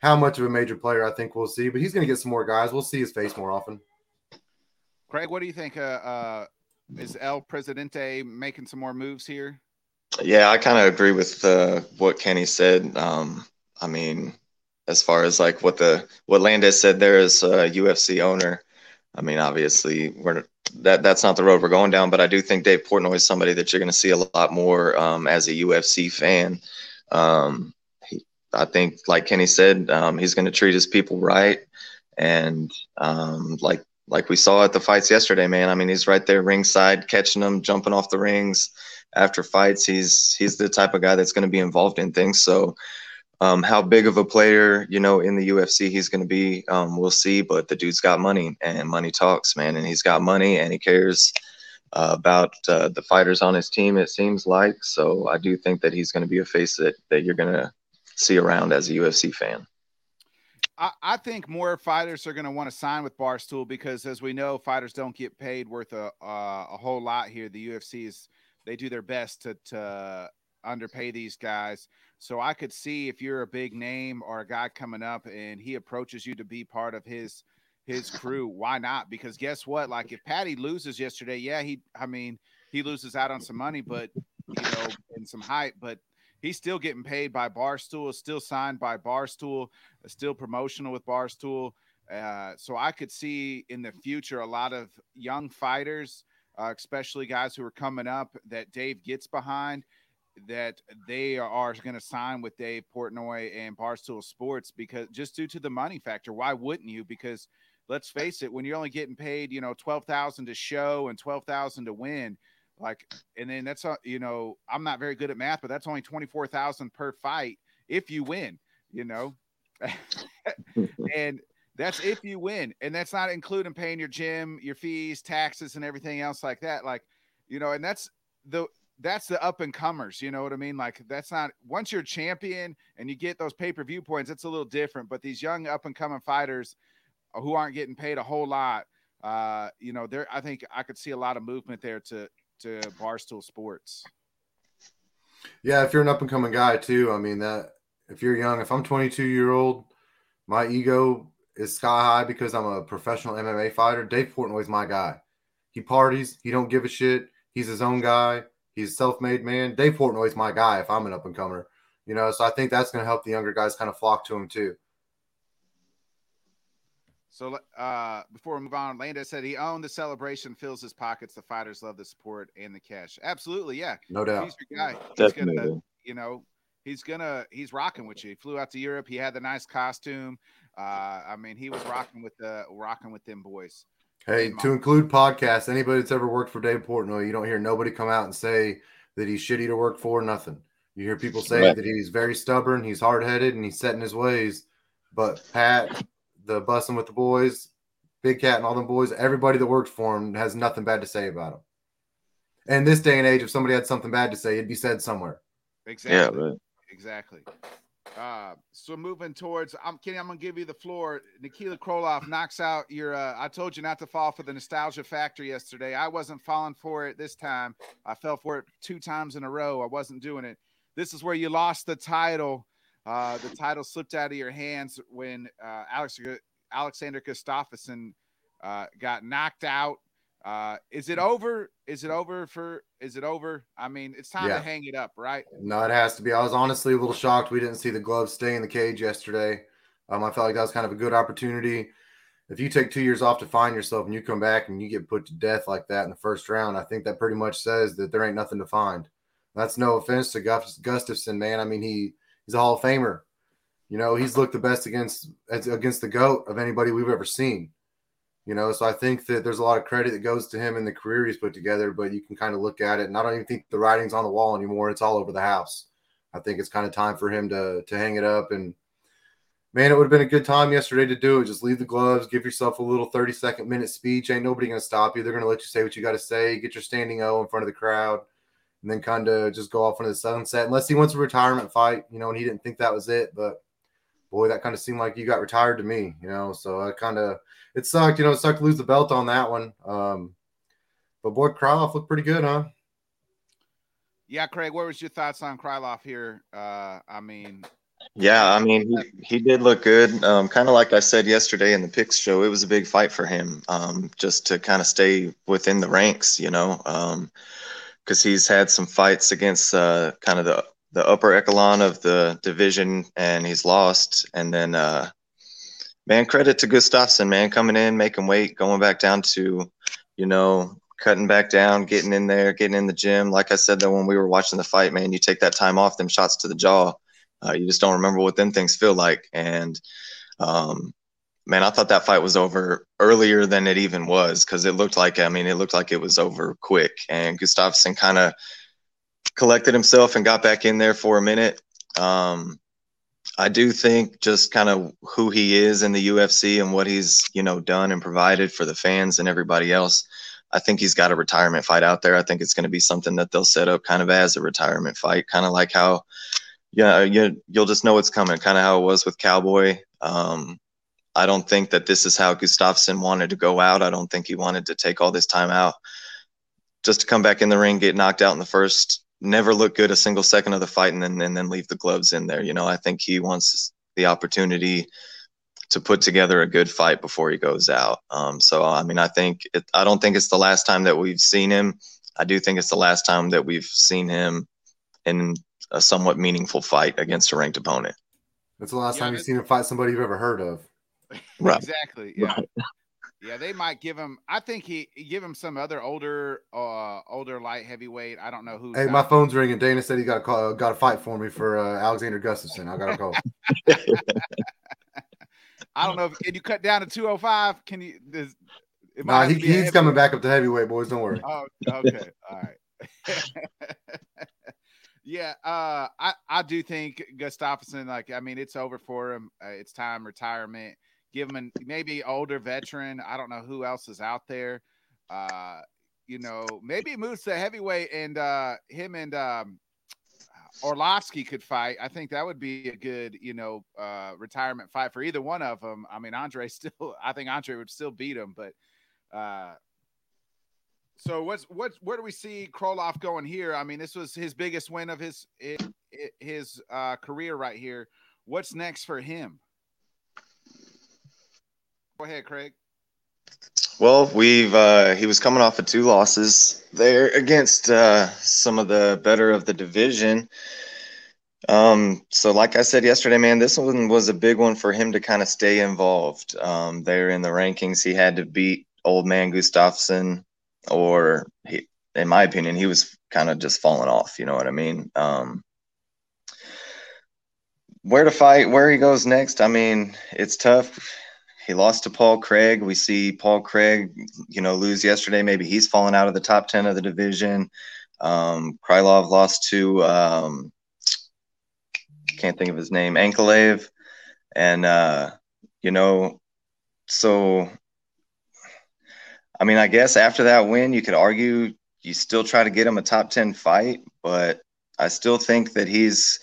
how much of a major player I think we'll see. But he's going to get some more guys. We'll see his face more often. Craig, what do you think? Uh, uh, is El Presidente making some more moves here? Yeah, I kind of agree with uh, what Kenny said. Um, I mean, as far as like what the what Landez said there as a UFC owner, I mean, obviously we're that that's not the road we're going down. But I do think Dave Portnoy is somebody that you're going to see a lot more um, as a UFC fan. Um, he, I think, like Kenny said, um, he's going to treat his people right, and um, like like we saw at the fights yesterday, man. I mean, he's right there ringside, catching them, jumping off the rings after fights. He's he's the type of guy that's going to be involved in things. So um, how big of a player, you know, in the UFC he's going to be, um, we'll see. But the dude's got money, and money talks, man. And he's got money, and he cares uh, about uh, the fighters on his team. It seems like. So I do think that he's going to be a face that that you're going to see around as a UFC fan. I, I think more fighters are going to want to sign with Barstool because, as we know, fighters don't get paid worth a uh, a whole lot here. The UFC is they do their best to to underpay these guys. So I could see if you're a big name or a guy coming up and he approaches you to be part of his his crew, why not? Because guess what? Like if Paddy loses yesterday, yeah, he I mean, he loses out on some money, but you know, and some hype, but he's still getting paid by Barstool, still signed by Barstool, still promotional with Barstool. Uh, so I could see in the future a lot of young fighters, uh, especially guys who are coming up that Dave gets behind that they are going to sign with Dave Portnoy and Barstool Sports because just due to the money factor. Why wouldn't you? Because let's face it, when you're only getting paid, you know, twelve thousand to show and twelve thousand to win, like, and then that's you know, I'm not very good at math, but that's only twenty four thousand per fight if you win, you know, *laughs* and that's if you win, and that's not including paying your gym, your fees, taxes, and everything else like that. Like, you know, and that's the that's the up and comers. You know what I mean? Like that's not once you're champion and you get those pay per view points, it's a little different. But these young up and coming fighters who aren't getting paid a whole lot, uh, you know, there I think I could see a lot of movement there to to Barstool Sports. Yeah, if you're an up and coming guy too, I mean that if you're young, if I'm 22 year old, my ego is sky high because I'm a professional MMA fighter. Dave Portnoy's my guy. He parties. He don't give a shit. He's his own guy. He's a self-made man. Dave Portnoy's my guy if I'm an up and comer, you know. So I think that's going to help the younger guys kind of flock to him too. So uh, before we move on, Landez said he owned the celebration, fills his pockets. The fighters love the support and the cash. Absolutely, yeah, no doubt. He's your guy. He's Definitely. Gonna, you know, he's gonna he's rocking with you. He flew out to Europe. He had the nice costume. Uh, I mean, he was rocking with the rocking with them boys. Hey, to include podcasts, anybody that's ever worked for Dave Portnoy, you don't hear nobody come out and say that he's shitty to work for. Nothing. You hear people say right. that he's very stubborn, he's hard headed, and he's set in his ways. But Pat, the bussing with the boys, Big Cat, and all them boys, everybody that works for him has nothing bad to say about him. And this day and age, if somebody had something bad to say, it'd be said somewhere. Exactly. Yeah, right. Exactly. Uh, so moving towards, I'm Kenny. I'm gonna give you the floor. Nikita Krylov knocks out your. Uh, I told you not to fall for the nostalgia factor yesterday. I wasn't falling for it this time. I fell for it two times in a row. I wasn't doing it. This is where you lost the title. Uh, the title slipped out of your hands when uh, Alex Alexander Gustafsson uh, got knocked out uh, is it over? Is it over for? Is it over? I mean, it's time yeah. to hang it up, right? No, it has to be. I was honestly a little shocked we didn't see the gloves stay in the cage yesterday. Um, I felt like that was kind of a good opportunity. if you take two years off to find yourself and you come back and you get put to death like that in the first round, I think that pretty much says that there ain't nothing to find. That's no offense to Gustafsson, man. I mean, he he's a Hall of Famer. You know, he's looked the best against against the goat of anybody we've ever seen. You know, so I think that there's a lot of credit that goes to him in the career he's put together. But you can kind of look at it, and I don't even think the writing's on the wall anymore. It's all over the house. I think it's kind of time for him to to hang it up and man, it would have been a good time yesterday to do it. Just leave the gloves, give yourself a little 30 second minute speech. Ain't nobody to stop you. They're to let you say what you got to say, get your standing O in front of the crowd, and then kind of just go off into the sunset. Unless he wants a retirement fight, you know, and he didn't think that was it. But boy, that kind of seemed like you got retired to me, you know. So I kind of, it sucked, you know, it sucked to lose the belt on that one. Um, but boy, Krylov looked pretty good, huh? Yeah, Craig, what was your thoughts on Krylov here? Uh, I mean, yeah, I mean, he, he did look good. Um, kind of like I said yesterday in the picks show, it was a big fight for him um, just to kind of stay within the ranks, you know, Um, because um, he's had some fights against uh, kind of the, the upper echelon of the division and he's lost. And then, uh, man, credit to Gustafsson, man, coming in, making weight, going back down to, you know, cutting back down, getting in there, getting in the gym. Like I said, that when we were watching the fight, man, you take that time off, them shots to the jaw uh, you just don't remember what them things feel like. And um, man, I thought that fight was over earlier than it even was because it looked like I mean it looked like it was over quick. And Gustafsson kind of collected himself and got back in there for a minute. Um, I do think just kind of who he is in the UFC and what he's you know done and provided for the fans and everybody else. I think he's got a retirement fight out there. I think it's going to be something that they'll set up kind of as a retirement fight, kind of like how yeah, you, you'll just know it's coming, kind of how it was with Cowboy. Um, I don't think that this is how Gustafsson wanted to go out. I don't think he wanted to take all this time out just to come back in the ring, get knocked out in the first, never look good a single second of the fight, and then and then leave the gloves in there. You know, I think he wants the opportunity to put together a good fight before he goes out. Um, so I mean, I think it, I don't think it's the last time that we've seen him. I do think it's the last time that we've seen him in a somewhat meaningful fight against a ranked opponent. That's the last yeah, time you've seen him fight somebody you've ever heard of. Right. exactly. Yeah. Right. Yeah, they might give him. I think he give him some other older, uh, older light heavyweight. I don't know who. Hey, my phone's ringing. Dana said he got a call, got a fight for me for uh, Alexander Gustafsson. I got a call. *laughs* I don't know. If, can you cut down to two hundred five? Can you? Does, nah, he, he's coming back up to heavyweight, boys. Don't worry. Oh, okay. All right. *laughs* Yeah, uh, I I do think Gustafsson. Like, I mean, it's over for him. Uh, it's time retirement. Give him an, maybe older veteran. I don't know who else is out there. Uh, you know, maybe moves to heavyweight, and uh, him and um, Arlovsky could fight. I think that would be a good, you know, uh, retirement fight for either one of them. I mean, Andre *laughs* still. I think Andre would still beat him, but uh, so what's what's where do we see Krylov going here? I mean, this was his biggest win of his his uh, career right here. What's next for him? Go ahead, Craig. Well, we've uh, he was coming off of two losses there against uh, some of the better of the division. Um, so like I said yesterday, man, this one was a big one for him to kind of stay involved. Um, there in the rankings, he had to beat old man Gustafsson or he, in my opinion, he was kind of just falling off. You know what I mean? Um, where to fight, where he goes next. I mean, it's tough. He lost to Paul Craig. We see Paul Craig, you know, lose yesterday. Maybe he's fallen out of the top 10 of the division. Um, Krylov lost to, um, can't think of his name, Ankalaev. And, uh, you know, so I mean, I guess after that win, you could argue you still try to get him a top 10 fight, but I still think that he's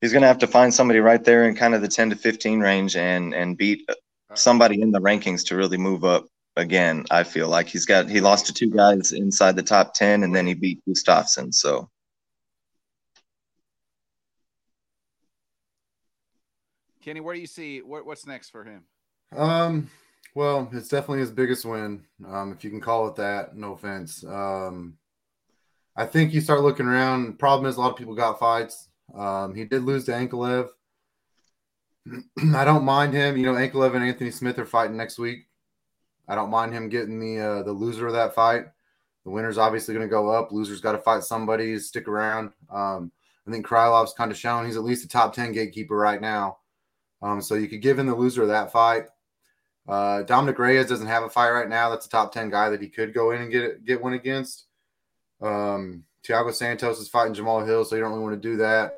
he's going to have to find somebody right there in kind of the 10 to 15 range and and beat somebody in the rankings to really move up again. I feel like he's got he lost to two guys inside the top 10 and then he beat Gustafsson, so Kenny, where do you see what, what's next for him? Um well, it's definitely his biggest win, um, if you can call it that. No offense. Um, I think you start looking around. Problem is, a lot of people got fights. Um, he did lose to Ankalaev. *clears throat* I don't mind him. You know, Ankalaev and Anthony Smith are fighting next week. I don't mind him getting the uh, the loser of that fight. The winner's obviously going to go up. Loser's got to fight somebody, stick around. Um, I think Krylov's kind of shown he's at least a top 10 gatekeeper right now. Um, so you could give him the loser of that fight. Uh, Dominick Reyes doesn't have a fight right now. That's a top 10 guy that he could go in and get get one against. Um, Thiago Santos is fighting Jamal Hill, so you don't really want to do that.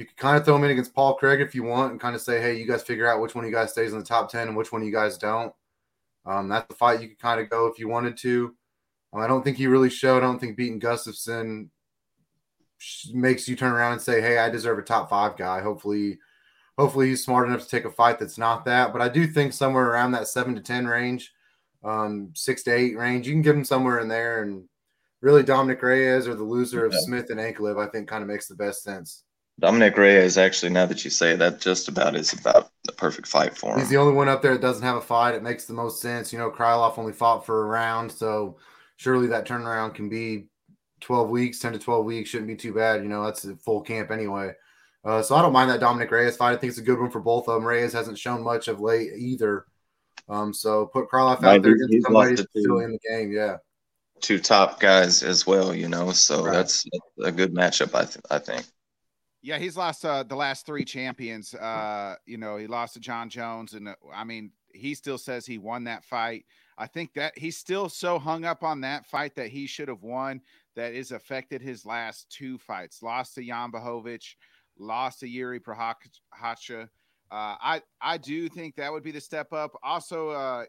You could kind of throw him in against Paul Craig if you want and kind of say, hey, you guys figure out which one of you guys stays in the top 10 and which one of you guys don't. Um, that's the fight you could kind of go if you wanted to. Um, I don't think he really showed. I don't think beating Gustafsson makes you turn around and say, "Hey, I deserve a top five guy." Hopefully, hopefully he's smart enough to take a fight that's not that. But I do think somewhere around that seven to ten range, um, six to eight range, you can give him somewhere in there. And really, Dominic Reyes or the loser of Smith and Ankalaev, I think, kind of makes the best sense. Dominick Reyes, actually, now that you say that, just about is about the perfect fight for him. He's the only one up there that doesn't have a fight. It makes the most sense. You know, Krylov only fought for a round, so surely that turnaround can be 12 weeks, 10 to 12 weeks shouldn't be too bad. You know, that's a full camp anyway. Uh, so I don't mind that Dominic Reyes fight. I think it's a good one for both of them. Reyes hasn't shown much of late either. Um, so put Krylov out there against somebody still in the game. Yeah. Two top guys as well, you know, so right. that's a good matchup, I, th- I think. Yeah, he's lost uh, the last three champions. Uh, you know, he lost to Jon Jones, and uh, I mean, he still says he won that fight. I think that he's still so hung up on that fight that he should have won that has affected his last two fights. Lost to Jan Błachowicz, lost to Yuri Prochazka. Uh, I I do think that would be the step up. Also, uh,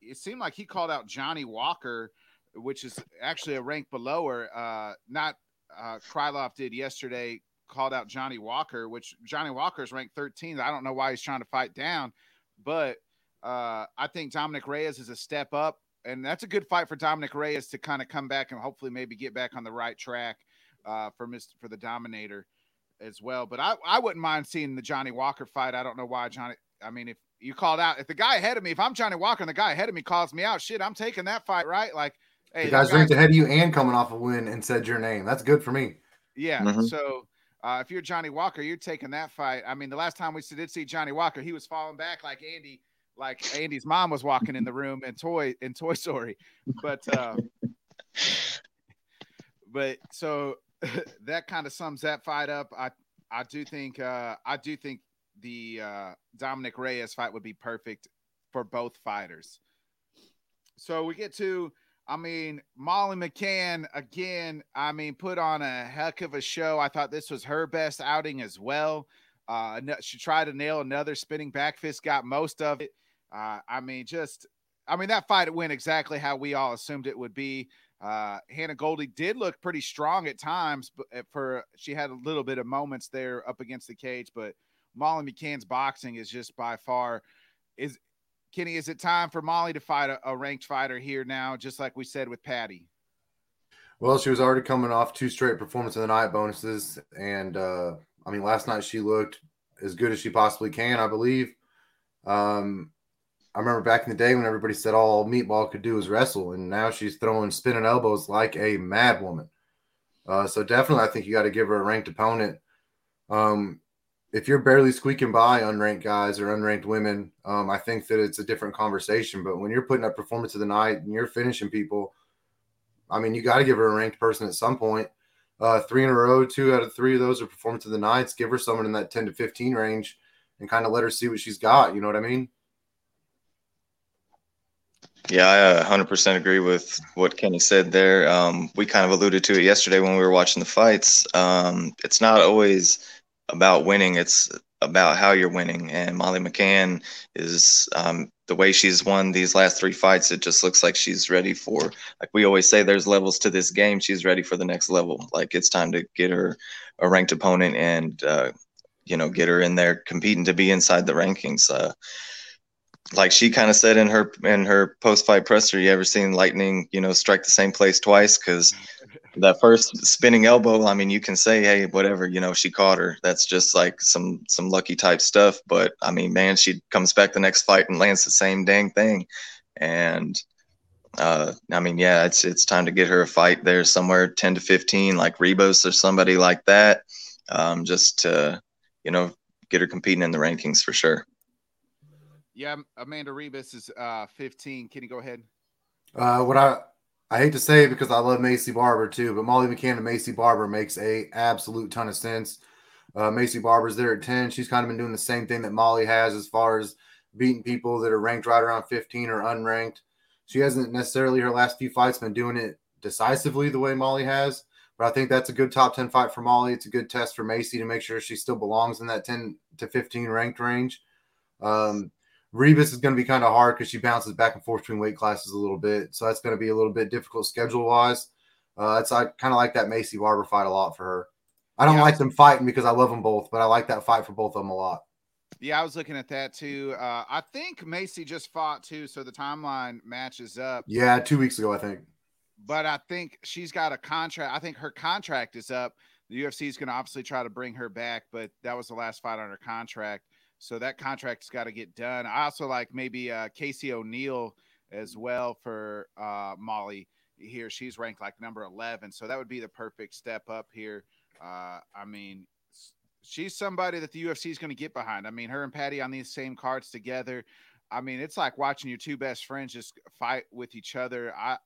it seemed like he called out Johnny Walker, which is actually a rank below her. Uh, not uh, Krylov did yesterday. Called out Johnny Walker, which Johnny Walker is ranked 13th. I don't know why he's trying to fight down, but uh, I think Dominic Reyes is a step up and that's a good fight for Dominic Reyes to kind of come back and hopefully maybe get back on the right track uh, for Mr. for the Dominator as well. But I, I wouldn't mind seeing the Johnny Walker fight. I don't know why Johnny. I mean, if you called out, if the guy ahead of me, if I'm Johnny Walker and the guy ahead of me calls me out, shit, I'm taking that fight, right? Like, hey, the guy's ranked ahead of you and coming off a win and said your name. That's good for me. Yeah. Mm-hmm. So. Uh, if you're Johnny Walker, you're taking that fight. I mean, the last time we did see Johnny Walker, he was falling back like Andy like Andy's mom was walking in the room in toy in Toy Story, but uh, but so *laughs* that kind of sums that fight up. I I do think uh, I do think the uh, Dominick Reyes fight would be perfect for both fighters. So we get to, I mean, Molly McCann again. I mean, put on a heck of a show. I thought this was her best outing as well. Uh, she tried to nail another spinning back fist, got most of it. Uh, I mean, just I mean that fight went exactly how we all assumed it would be. Uh, Hannah Goldy did look pretty strong at times, but uh, for she had a little bit of moments there up against the cage. But Molly McCann's boxing is just by far is Kenny. Is it time for Molly to fight a, a ranked fighter here now, just like we said with Paddy? Well, she was already coming off two straight performance of the night bonuses, and uh, I mean, last night she looked as good as she possibly can, I believe. Um, I remember back in the day when everybody said all Meatball could do was wrestle, and now she's throwing spinning elbows like a mad woman. Uh, so definitely, I think you got to give her a ranked opponent. Um, if you're barely squeaking by unranked guys or unranked women, um, I think that it's a different conversation. But when you're putting up performance of the night and you're finishing people, I mean, you got to give her a ranked person at some point. Uh, three in a row, two out of three of those are performance of the nights. Give her someone in that 10 to 15 range and kind of let her see what she's got. You know what I mean? Yeah, I 100% uh, agree with what Kenny said there. Um, we kind of alluded to it yesterday when we were watching the fights. Um, it's not always about winning, it's about how you're winning. And Molly McCann is um, the way she's won these last three fights, it just looks like she's ready for, like we always say, there's levels to this game. She's ready for the next level. Like it's time to get her a ranked opponent and, uh, you know, get her in there competing to be inside the rankings. Uh, like she kind of said in her in her post fight presser, you ever seen lightning, you know, strike the same place twice? Because that first spinning elbow, I mean, you can say, hey, whatever, you know, she caught her. That's just like some some lucky type stuff. But I mean, man, she comes back the next fight and lands the same dang thing. And uh, I mean, yeah, it's it's time to get her a fight there somewhere ten to fifteen, like Ribas or somebody like that. Um, just to you know get her competing in the rankings for sure. Yeah, Amanda Ribas is uh 15. Can you go ahead? Uh, what I I hate to say it because I love Maycee Barber too, but Molly McCann and Maycee Barber makes a absolute ton of sense. Uh, Maycee Barber's there at 10. She's kind of been doing the same thing that Molly has as far as beating people that are ranked right around 15 or unranked. She hasn't necessarily her last few fights been doing it decisively the way Molly has, but I think that's a good top 10 fight for Molly. It's a good test for Maycee to make sure she still belongs in that 10 to 15 ranked range. Um, Ribas is going to be kind of hard because she bounces back and forth between weight classes a little bit. So that's going to be a little bit difficult schedule wise. Uh, it's I kind of like that Maycee Barber fight a lot for her. I don't yeah, like them fighting because I love them both, but I like that fight for both of them a lot. Yeah, I was looking at that too. Uh, I think Maycee just fought too, so the timeline matches up. Yeah, two weeks ago, I think. But I think she's got a contract. I think her contract is up. The UFC is going to obviously try to bring her back, but that was the last fight on her contract. So that contract's got to get done. I also like maybe uh, Casey O'Neill as well for uh, Molly here. She's ranked like number 11. So that would be the perfect step up here. Uh, I mean, she's somebody that the UFC is going to get behind. I mean, her and Paddy on these same cards together. I mean, it's like watching your two best friends just fight with each other. I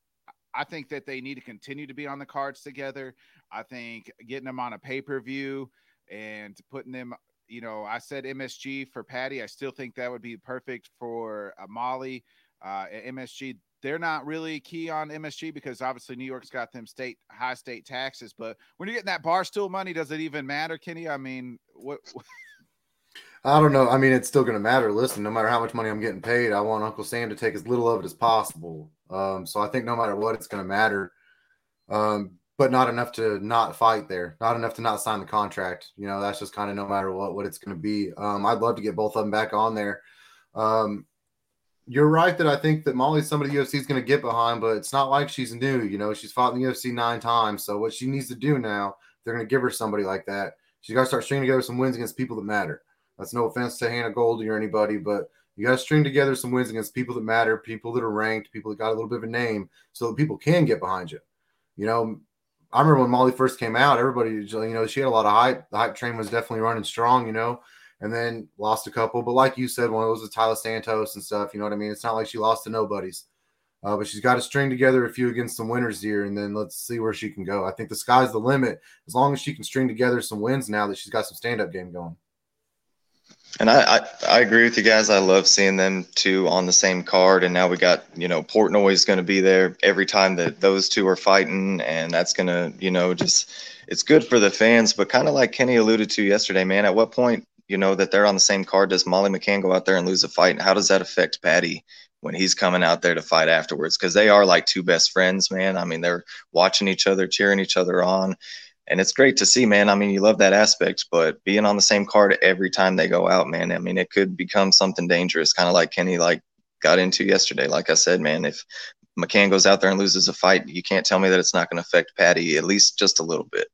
I think that they need to continue to be on the cards together. I think getting them on a pay per view and putting them you know, I said MSG for Paddy. I still think that would be perfect for uh, Molly. Uh, MSG, they're not really key on MSG because obviously New York's got them state high state taxes. But when you're getting that barstool money, does it even matter, Kenny? I mean, what? *laughs* I don't know. I mean, it's still going to matter. Listen, no matter how much money I'm getting paid, I want Uncle Sam to take as little of it as possible. Um, so I think no matter what, it's going to matter. Um, but not enough to not fight there, not enough to not sign the contract. You know, that's just kind of no matter what what it's going to be. Um, I'd love to get both of them back on there. Um, you're right that I think that Molly's somebody the UFC is going to get behind, but it's not like she's new. You know, she's fought in the UFC nine times. So what she needs to do now, they're going to give her somebody like that. She's got to start stringing together some wins against people that matter. That's no offense to Hannah Goldy or anybody, but you got to string together some wins against people that matter, people that are ranked, people that got a little bit of a name, so that people can get behind you. You know, I remember when Molly first came out, everybody, you know, she had a lot of hype. The hype train was definitely running strong, you know, and then lost a couple. But like you said, one of those was Taila Santos and stuff. You know what I mean? It's not like she lost to nobodies. Uh, but she's got to string together a few against some winners here, and then let's see where she can go. I think the sky's the limit as long as she can string together some wins now that she's got some stand up game going. And I, I, I, agree with you guys. I love seeing them two on the same card. And now we got, you know, Portnoy is going to be there every time that those two are fighting. And that's going to, you know, just, it's good for the fans. But kind of like Kenny alluded to yesterday, man, at what point, you know, that they're on the same card, does Molly McCann go out there and lose a fight? And how does that affect Paddy when he's coming out there to fight afterwards? Because they are like two best friends, man. I mean, they're watching each other, cheering each other on and it's great to see, man. I mean, you love that aspect, but being on the same card every time they go out, man, I mean, it could become something dangerous, kind of like Kenny like got into yesterday. Like I said, man, if McCann goes out there and loses a fight, you can't tell me that it's not going to affect Paddy at least just a little bit.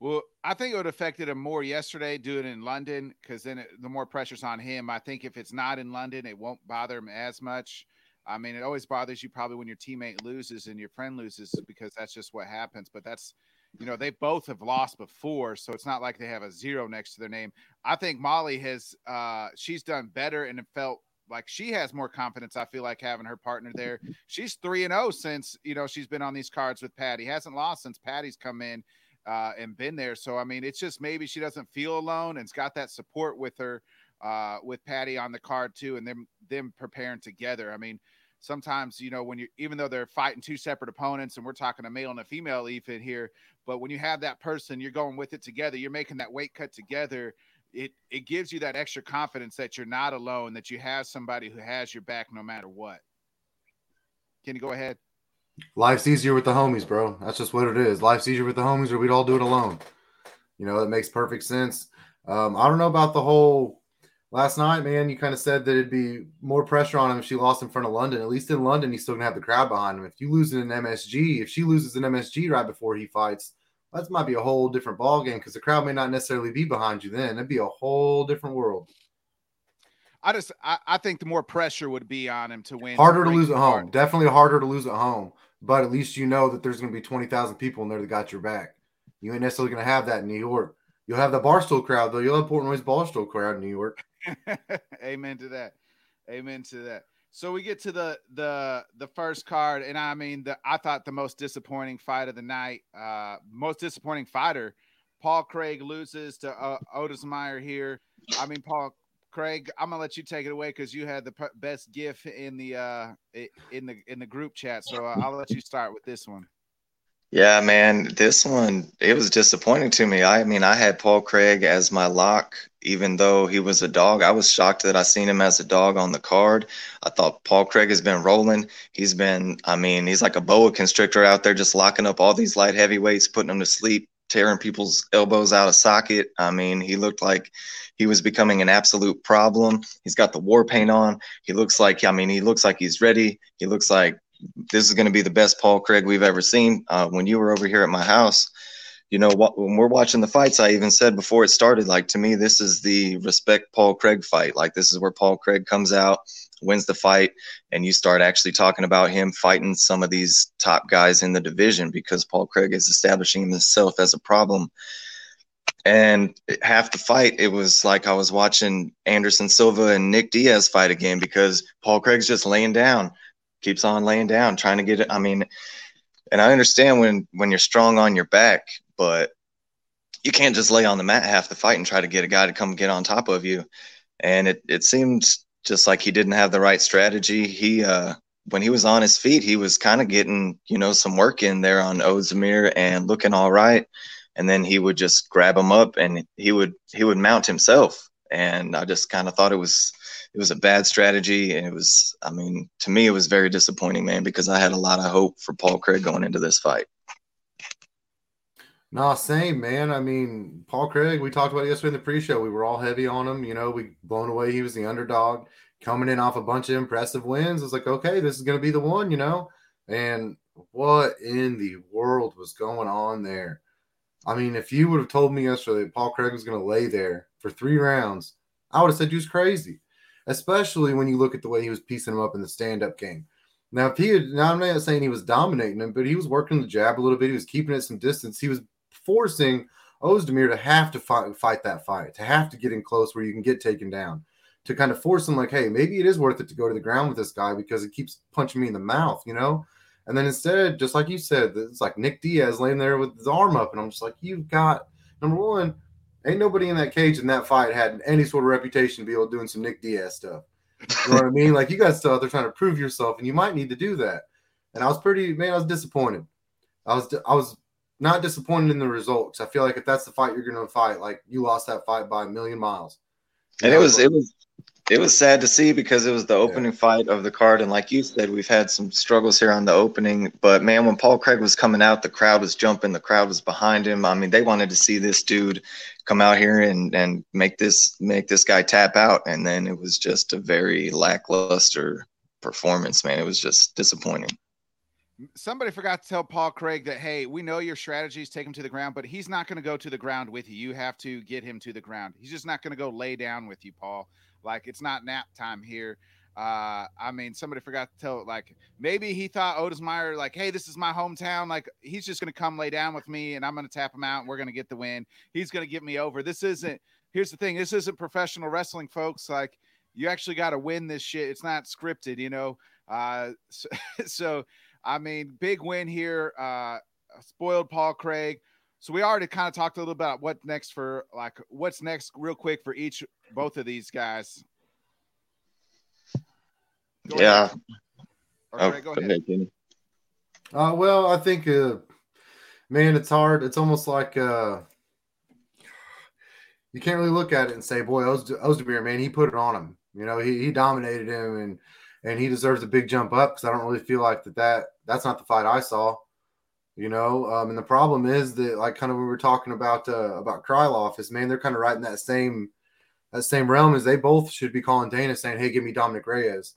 Well, I think it would affected him more yesterday doing it in London because then it, the more pressure's on him. I think if it's not in London, it won't bother him as much. I mean, it always bothers you probably when your teammate loses and your friend loses because that's just what happens. But that's you know, they both have lost before, so it's not like they have a zero next to their name. I think Molly has uh she's done better and it felt like she has more confidence. I feel like having her partner there. She's three and zero oh since you know she's been on these cards with Paddy. Hasn't lost since Paddy's come in uh, and been there. So I mean, it's just maybe she doesn't feel alone and's got that support with her uh, with Paddy on the card too, and them them preparing together. I mean, sometimes you know when you even though they're fighting two separate opponents and we're talking a male and a female even here but when you have that person you're going with it together you're making that weight cut together it it gives you that extra confidence that you're not alone that you have somebody who has your back no matter what. Can you go ahead. Life's easier with the homies bro. That's just what it is. Life's easier with the homies or we'd all do it alone. You know that makes perfect sense. Um, i don't know about the whole last night, man, you kind of said that it'd be more pressure on him if she lost in front of London. At least in London, he's still gonna have the crowd behind him. If you lose in an MSG, if she loses an MSG right before he fights, that might be a whole different ball game because the crowd may not necessarily be behind you then. It'd be a whole different world. I just I, I think the more pressure would be on him to win. Harder to lose at home. Definitely harder to lose at home. But at least you know that there's going to be 20,000 people in there that got your back. You ain't necessarily going to have that in New York. You'll have the Barstool crowd, though. You'll have Portnoy's Barstool crowd in New York. *laughs* Amen to that. Amen to that. So we get to the the the first card, and I mean, the I thought the most disappointing fight of the night, uh, most disappointing fighter, Paul Craig loses to uh, Ozdemir here. I mean, Paul Craig, I'm gonna let you take it away because you had the p- best GIF in the uh in the in the group chat. So uh, I'll let you start with this one. Yeah, man, this one it was disappointing to me. I mean, I had Paul Craig as my lock, even though he was a dog. I was shocked that I seen him as a dog on the card. I thought Paul Craig has been rolling. He's been, I mean, he's like a boa constrictor out there, just locking up all these light heavyweights, putting them to sleep, tearing people's elbows out of socket. I mean, he looked like he was becoming an absolute problem. He's got the war paint on. He looks like, I mean, he looks like he's ready. He looks like this is going to be the best Paul Craig we've ever seen. Uh, when you were over here at my house, you know, what, when we're watching the fights, I even said before it started, like to me, this is the respect Paul Craig fight. Like this is where Paul Craig comes out, wins the fight, and you start actually talking about him fighting some of these top guys in the division because Paul Craig is establishing himself as a problem. And half the fight, it was like I was watching Anderson Silva and Nick Diaz fight again because Paul Craig's just laying down keeps on laying down, trying to get it. I mean, and I understand when when you're strong on your back, but you can't just lay on the mat half the fight and try to get a guy to come get on top of you. And it it seemed just like he didn't have the right strategy. He uh when he was on his feet, he was kind of getting, you know, some work in there on Ozdemir and looking all right. And then he would just grab him up and he would he would mount himself. And I just kind of thought it was it was a bad strategy, and it was. I mean, to me, it was very disappointing, man, because I had a lot of hope for Paul Craig going into this fight. Nah, same man. I mean, Paul Craig, we talked about yesterday in the pre-show. We were all heavy on him. You know, we blown away. He was the underdog coming in off a bunch of impressive wins. It's like, okay, this is going to be the one, you know. And what in the world was going on there? I mean, if you would have told me yesterday Paul Craig was going to lay there for three rounds, I would have said you was crazy especially when you look at the way he was piecing him up in the stand up game. Now, if he had, now I'm not saying he was dominating him, but he was working the jab a little bit. He was keeping it some distance. He was forcing Ozdemir to have to fight, fight that fight, to have to get in close where you can get taken down, to kind of force him, like, hey, maybe it is worth it to go to the ground with this guy because he keeps punching me in the mouth, you know? And then instead, just like you said, it's like Nick Diaz laying there with his arm up. And I'm just like, you've got, number one, Ain't nobody in that cage in that fight had any sort of reputation to be able to doing some Nick Diaz stuff. You know what I mean? *laughs* Like you guys still out there trying to prove yourself, and you might need to do that. And I was pretty man, I was disappointed. I was I was not disappointed in the results. I feel like if that's the fight you're going to fight, like you lost that fight by a million miles. And it was it was it was sad to see because it was the opening yeah. fight of the card, and like you said, we've had some struggles here on the opening. But man, when Paul Craig was coming out, the crowd was jumping, the crowd was behind him. I mean, they wanted to see this dude come out here and and make this make this guy tap out, and then it was just a very lackluster performance. Man, it was just disappointing. Somebody forgot to tell Paul Craig that hey, we know your strategies take him to the ground, but he's not going to go to the ground with you. You have to get him to the ground. He's just not going to go lay down with you, Paul. Like it's not nap time here. Uh, I mean, somebody forgot to tell. Like maybe he thought Ozdemir, like, hey, this is my hometown. Like he's just gonna come lay down with me, and I'm gonna tap him out, and we're gonna get the win. He's gonna get me over. This isn't. Here's the thing. This isn't professional wrestling, folks. Like you actually got to win this shit. It's not scripted, you know. Uh, *laughs* so, so I mean, big win here. Uh, spoiled Paul Craig. So we already kind of talked a little about what next for like what's next real quick for each both of these guys. Go yeah. oh, go ahead. Uh, well, I think, uh, man, it's hard. It's almost like uh, you can't really look at it and say, "Boy, Ozdemir, man, he put it on him." You know, he, he dominated him, and and he deserves a big jump up because I don't really feel like that. That that's not the fight I saw you know. Um, and the problem is that, like, kind of we were talking about uh, about Krylov, is man, they're kind of right in that same that same realm as they both should be calling Dana saying, "Hey, give me Dominick Reyes."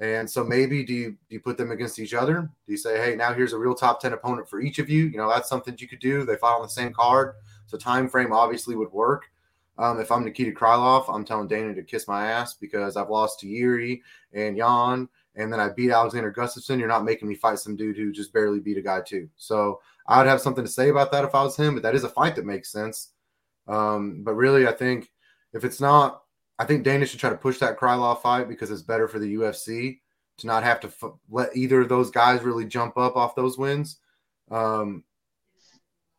And so maybe do you do you put them against each other? Do you say, "Hey, now here's a real top ten opponent for each of you"? You know, that's something you could do. They fight on the same card, so time frame obviously would work. Um, if I'm Nikita Krylov, I'm telling Dana to kiss my ass because I've lost to Yuri and Yan and then I beat Alexander Gustafsson, you're not making me fight some dude who just barely beat a guy too. So I would have something to say about that if I was him, but that is a fight that makes sense. Um, but really, I think if it's not I think Dana should try to push that Krylov fight because it's better for the UFC to not have to f- let either of those guys really jump up off those wins. Um,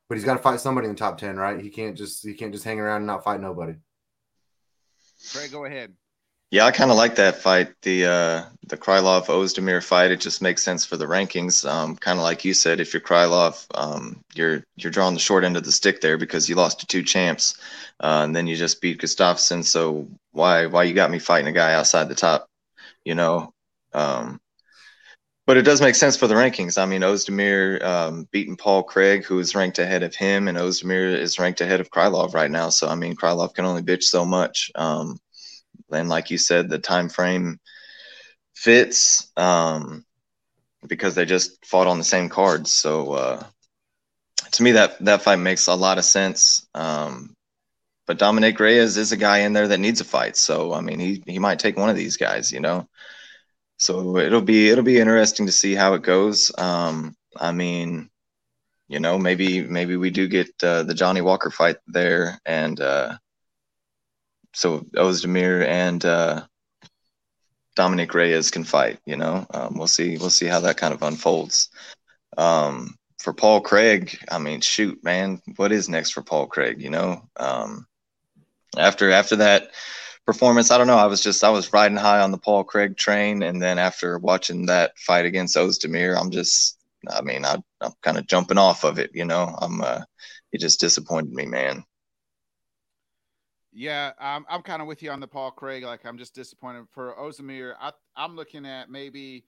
but he's got to fight somebody in the top ten, right? He can't just he can't just hang around and not fight nobody. Greg, go ahead. Yeah, I kind of like that fight. The uh, the Krylov Ozdemir fight. It just makes sense for the rankings. Um, kind of like you said, if you're Krylov, um, you're you're drawing the short end of the stick there because you lost to two champs, uh, and then you just beat Gustafsson. So why why you got me fighting a guy outside the top? You know, um, but it does make sense for the rankings. I mean, Ozdemir um, beating Paul Craig, who is ranked ahead of him, and Ozdemir is ranked ahead of Krylov right now. So I mean, Krylov can only bitch so much. Um, and like you said, the time frame fits um, because they just fought on the same cards. So uh, to me, that that fight makes a lot of sense. Um, but Dominic Reyes is a guy in there that needs a fight. So I mean, he he might take one of these guys, you know. So it'll be it'll be interesting to see how it goes. Um, I mean, you know, maybe maybe we do get uh, the Johnny Walker fight there, and uh, so Ozdemir and uh, Dominic Reyes can fight. You know, um, we'll see we'll see how that kind of unfolds. Um, for Paul Craig, I mean, shoot, man, what is next for Paul Craig? You know, um, after after that performance. I don't know. I was just I was riding high on the Paul Craig train, and then after watching that fight against Ozdemir, I'm just I mean I, I'm kind of jumping off of it. You know, I'm uh, he just disappointed me, man. Yeah, I'm I'm kind of with you on the Paul Craig. Like I'm just disappointed for Ozdemir. I I'm looking at maybe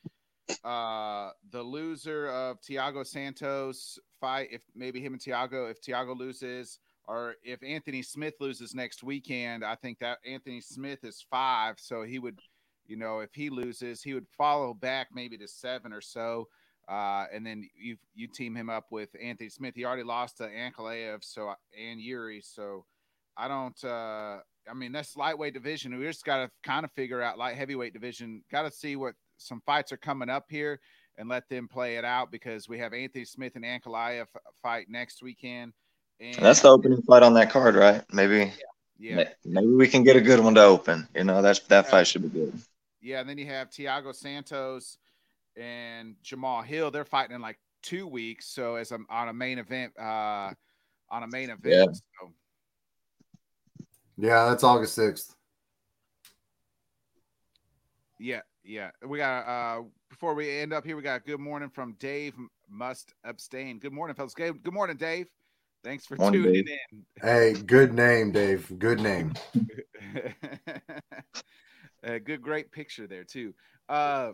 uh the loser of Thiago Santos fight if maybe him and Thiago if Thiago loses or if Anthony Smith loses next weekend, I think that Anthony Smith is five, so he would, you know, if he loses, he would follow back maybe to seven or so, uh, and then you you team him up with Anthony Smith. He already lost to Ankalaev, so and Yuri, so I don't. Uh, I mean, that's lightweight division. We just got to kind of figure out light heavyweight division. Got to see what some fights are coming up here and let them play it out because we have Anthony Smith and Ankalaev fight next weekend. And that's the opening fight on that card, right? Maybe. Yeah. yeah. Maybe we can get a good one to open. You know, that's that yeah. fight should be good. Yeah, and then you have Thiago Santos and Jamahal Hill. They're fighting in like two weeks, so as a, on a main event, uh, on a main event. Yeah. So. Yeah, that's August sixth. Yeah, yeah. We got uh before we end up here, we got good morning from Dave Must Abstain. Good morning, fellas. Good morning, Dave. Thanks for Morning, tuning Dave. in. Hey, good name, Dave. Good name. *laughs* A good, great picture there too. Uh,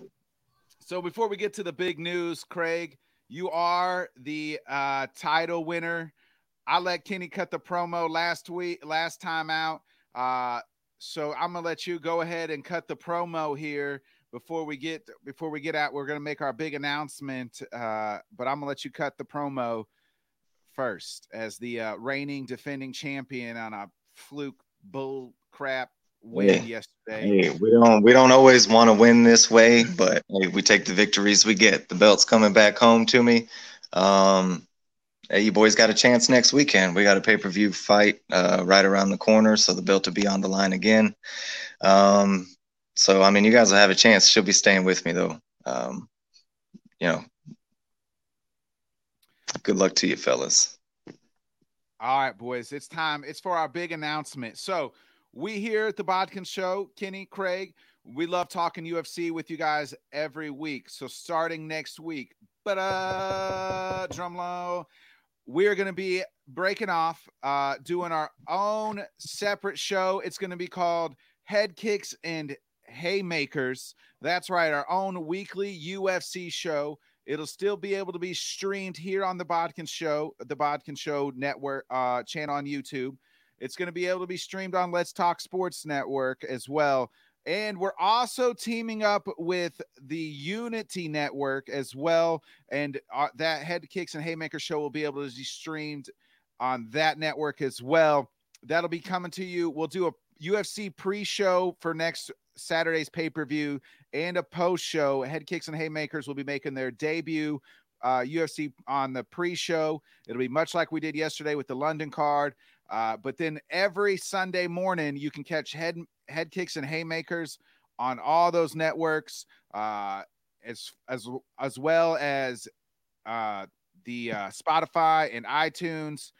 so before we get to the big news, Craig, you are the uh, title winner. I let Kenny cut the promo last week, last time out. Uh, so I'm gonna let you go ahead and cut the promo here before we get before we get out. We're gonna make our big announcement, uh, but I'm gonna let you cut the promo first as the uh, reigning defending champion on a fluke bull crap win yeah. yesterday. Hey, we don't we don't always want to win this way, but hey, we take the victories we get. The belt's coming back home to me. Um, hey, you boys got a chance next weekend. We got a pay per view fight uh, right around the corner, so the belt will be on the line again. Um, so I mean, you guys will have a chance. She'll be staying with me though. Um, you know, Good luck to you, fellas. All right, boys. It's time. It's for our big announcement. So, we here at the Bodkin Show, Kenny, Craig, we love talking UFC with you guys every week. So, starting next week, but uh, drumlow, we're going to be breaking off, uh, doing our own separate show. It's going to be called Head Kicks and Haymakers. That's right, our own weekly UFC show. It'll still be able to be streamed here on the Bodkin Show, the Bodkin Show network uh, channel on YouTube. It's going to be able to be streamed on Let's Talk Sports Network as well. And we're also teaming up with the Unity Network as well. And uh, that Head Kicks and Haymaker show will be able to be streamed on that network as well. That'll be coming to you. We'll do a UFC pre show for next Saturday's pay per view and a post show. Head Kicks and Haymakers will be making their debut uh, UFC on the pre show. It'll be much like we did yesterday with the London card. Uh, but then every Sunday morning, you can catch Head head kicks and haymakers on all those networks, uh, as as as well as uh, the uh, Spotify and iTunes.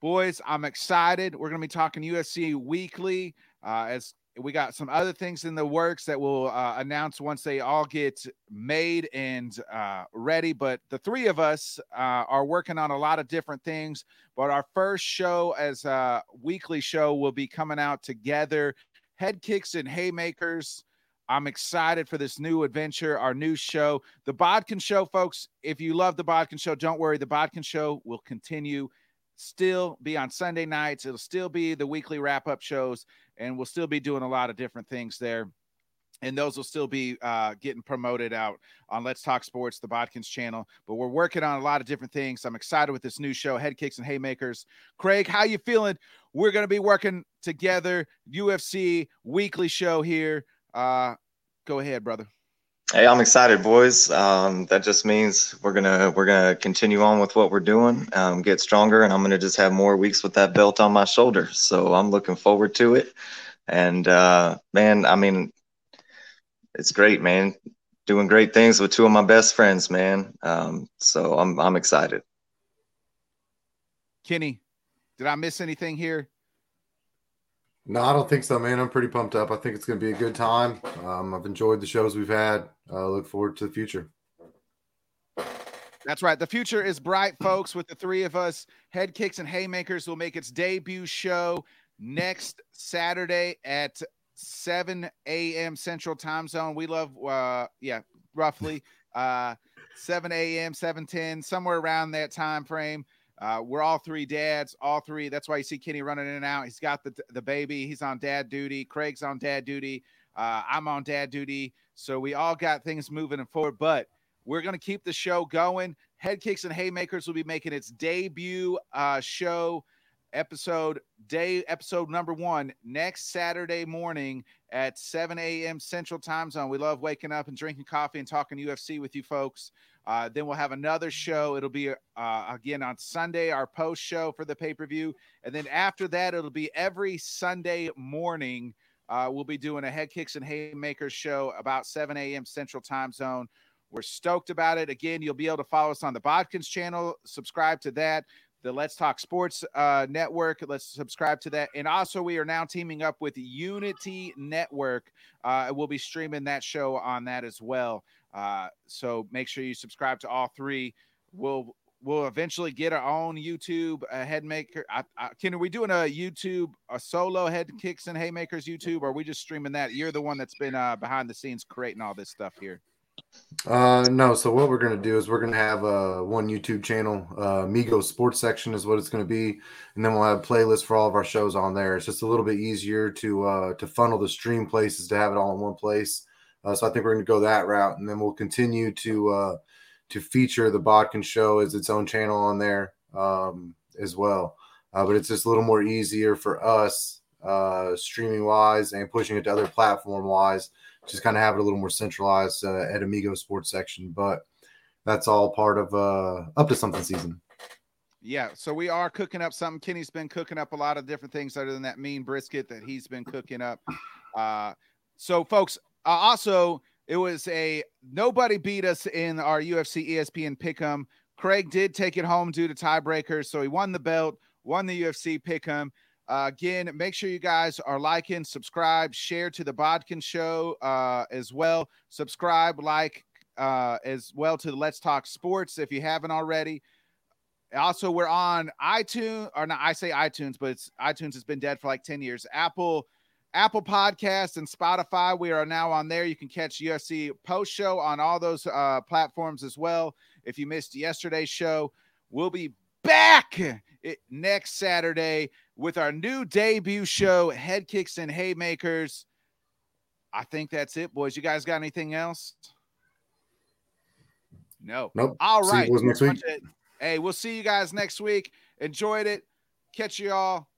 Boys, I'm excited. We're going to be talking UFC weekly uh, as we got some other things in the works that we'll uh, announce once they all get made and uh, ready. But the three of us uh, are working on a lot of different things. But our first show, as a weekly show, will be coming out together. Head kicks and haymakers. I'm excited for this new adventure, our new show, the Bodkin Show, folks. If you love the Bodkin Show, don't worry. The Bodkin Show will continue, still be on Sunday nights. It'll still be the weekly wrap up shows, and we'll still be doing a lot of different things there. And those will still be uh, getting promoted out on Let's Talk Sports, the Bodkins channel. But we're working on a lot of different things. I'm excited with this new show, Head Kicks and Haymakers. Craig, how you feeling? We're going to be working together, UFC weekly show here. Uh, go ahead, brother. Hey, I'm excited, boys. Um, that just means we're gonna we're gonna continue on with what we're doing, um, get stronger, and I'm gonna just have more weeks with that belt on my shoulder. So I'm looking forward to it. And uh, man, I mean, it's great, man. Doing great things with two of my best friends, man. Um, so I'm I'm excited. Kenny, did I miss anything here? No, I don't think so, man. I'm pretty pumped up. I think it's going to be a good time. Um, I've enjoyed the shows we've had. Uh, look forward to the future. That's right. The future is bright, folks. With the three of us, Head Kicks and Haymakers will make its debut show next Saturday at 7 a.m. Central Time Zone. We love, uh, yeah, roughly uh, 7 a.m., 7:10, somewhere around that time frame. Uh, we're all three dads, all three. That's why you see Kenny running in and out. He's got the the baby. He's on dad duty. Craig's on dad duty. Uh, I'm on dad duty. So we all got things moving forward. But we're to keep the show going. Head Kicks and Haymakers will be making its debut uh, show episode day episode number one next Saturday morning at 7 a.m. Central Time Zone. We love waking up and drinking coffee and talking UFC with you folks. Uh, then we'll have another show. It'll be uh, again on Sunday, our post show for the pay per view. And then after that, it'll be every Sunday morning. Uh, we'll be doing a Head Kicks and Haymakers show about 7 a.m. Central Time Zone. We're stoked about it. Again, you'll be able to follow us on the Bodkins channel, subscribe to that. The Let's Talk Sports uh, Network. Let's subscribe to that. And also, we are now teaming up with Unity Network. Uh, we'll be streaming that show on that as well. Uh, so make sure you subscribe to all three. We'll we'll eventually get our own YouTube uh, headmaker. I, I, Ken, are we doing a YouTube a solo head kicks and haymakers YouTube, or are we just streaming that? You're the one that's been uh, behind the scenes creating all this stuff here. Uh, no. So what we're gonna do is we're gonna have uh, one YouTube channel, uh, Migo Sports section is what it's gonna be, and then we'll have playlists for all of our shows on there. It's just a little bit easier to uh, to funnel the stream places to have it all in one place. Uh, so I think we're going to go that route, and then we'll continue to uh, to feature the Bodkin Show as its own channel on there um, as well. Uh, but it's just a little more easier for us uh, streaming wise and pushing it to other platform wise. Just kind of have it a little more centralized uh, at Amigo Sports section, but that's all part of uh, up to something season. Yeah, so we are cooking up something. Kenny's been cooking up a lot of different things other than that mean brisket that he's been cooking up. So, folks, uh, also, it was a nobody beat us in our UFC ESPN pick'em. Craig did take it home due to tiebreakers, so he won the belt, won the UFC pick'em. Uh, again, make sure you guys are liking, subscribe, share to the Bodkin Show uh, as well. Subscribe, like uh, as well to the Let's Talk Sports if you haven't already. Also, we're on iTunes, or not, I say iTunes, but it's iTunes has been dead for like 10 years. Apple Apple Podcast and Spotify. We are now on there. You can catch UFC post show on all those uh, platforms as well. If you missed yesterday's show, we'll be back next Saturday with our new debut show, Head Kicks and Haymakers. I think that's it, boys. You guys got anything else? No. Nope. All right. Hey, we'll see you guys next week. Enjoyed it. Catch you all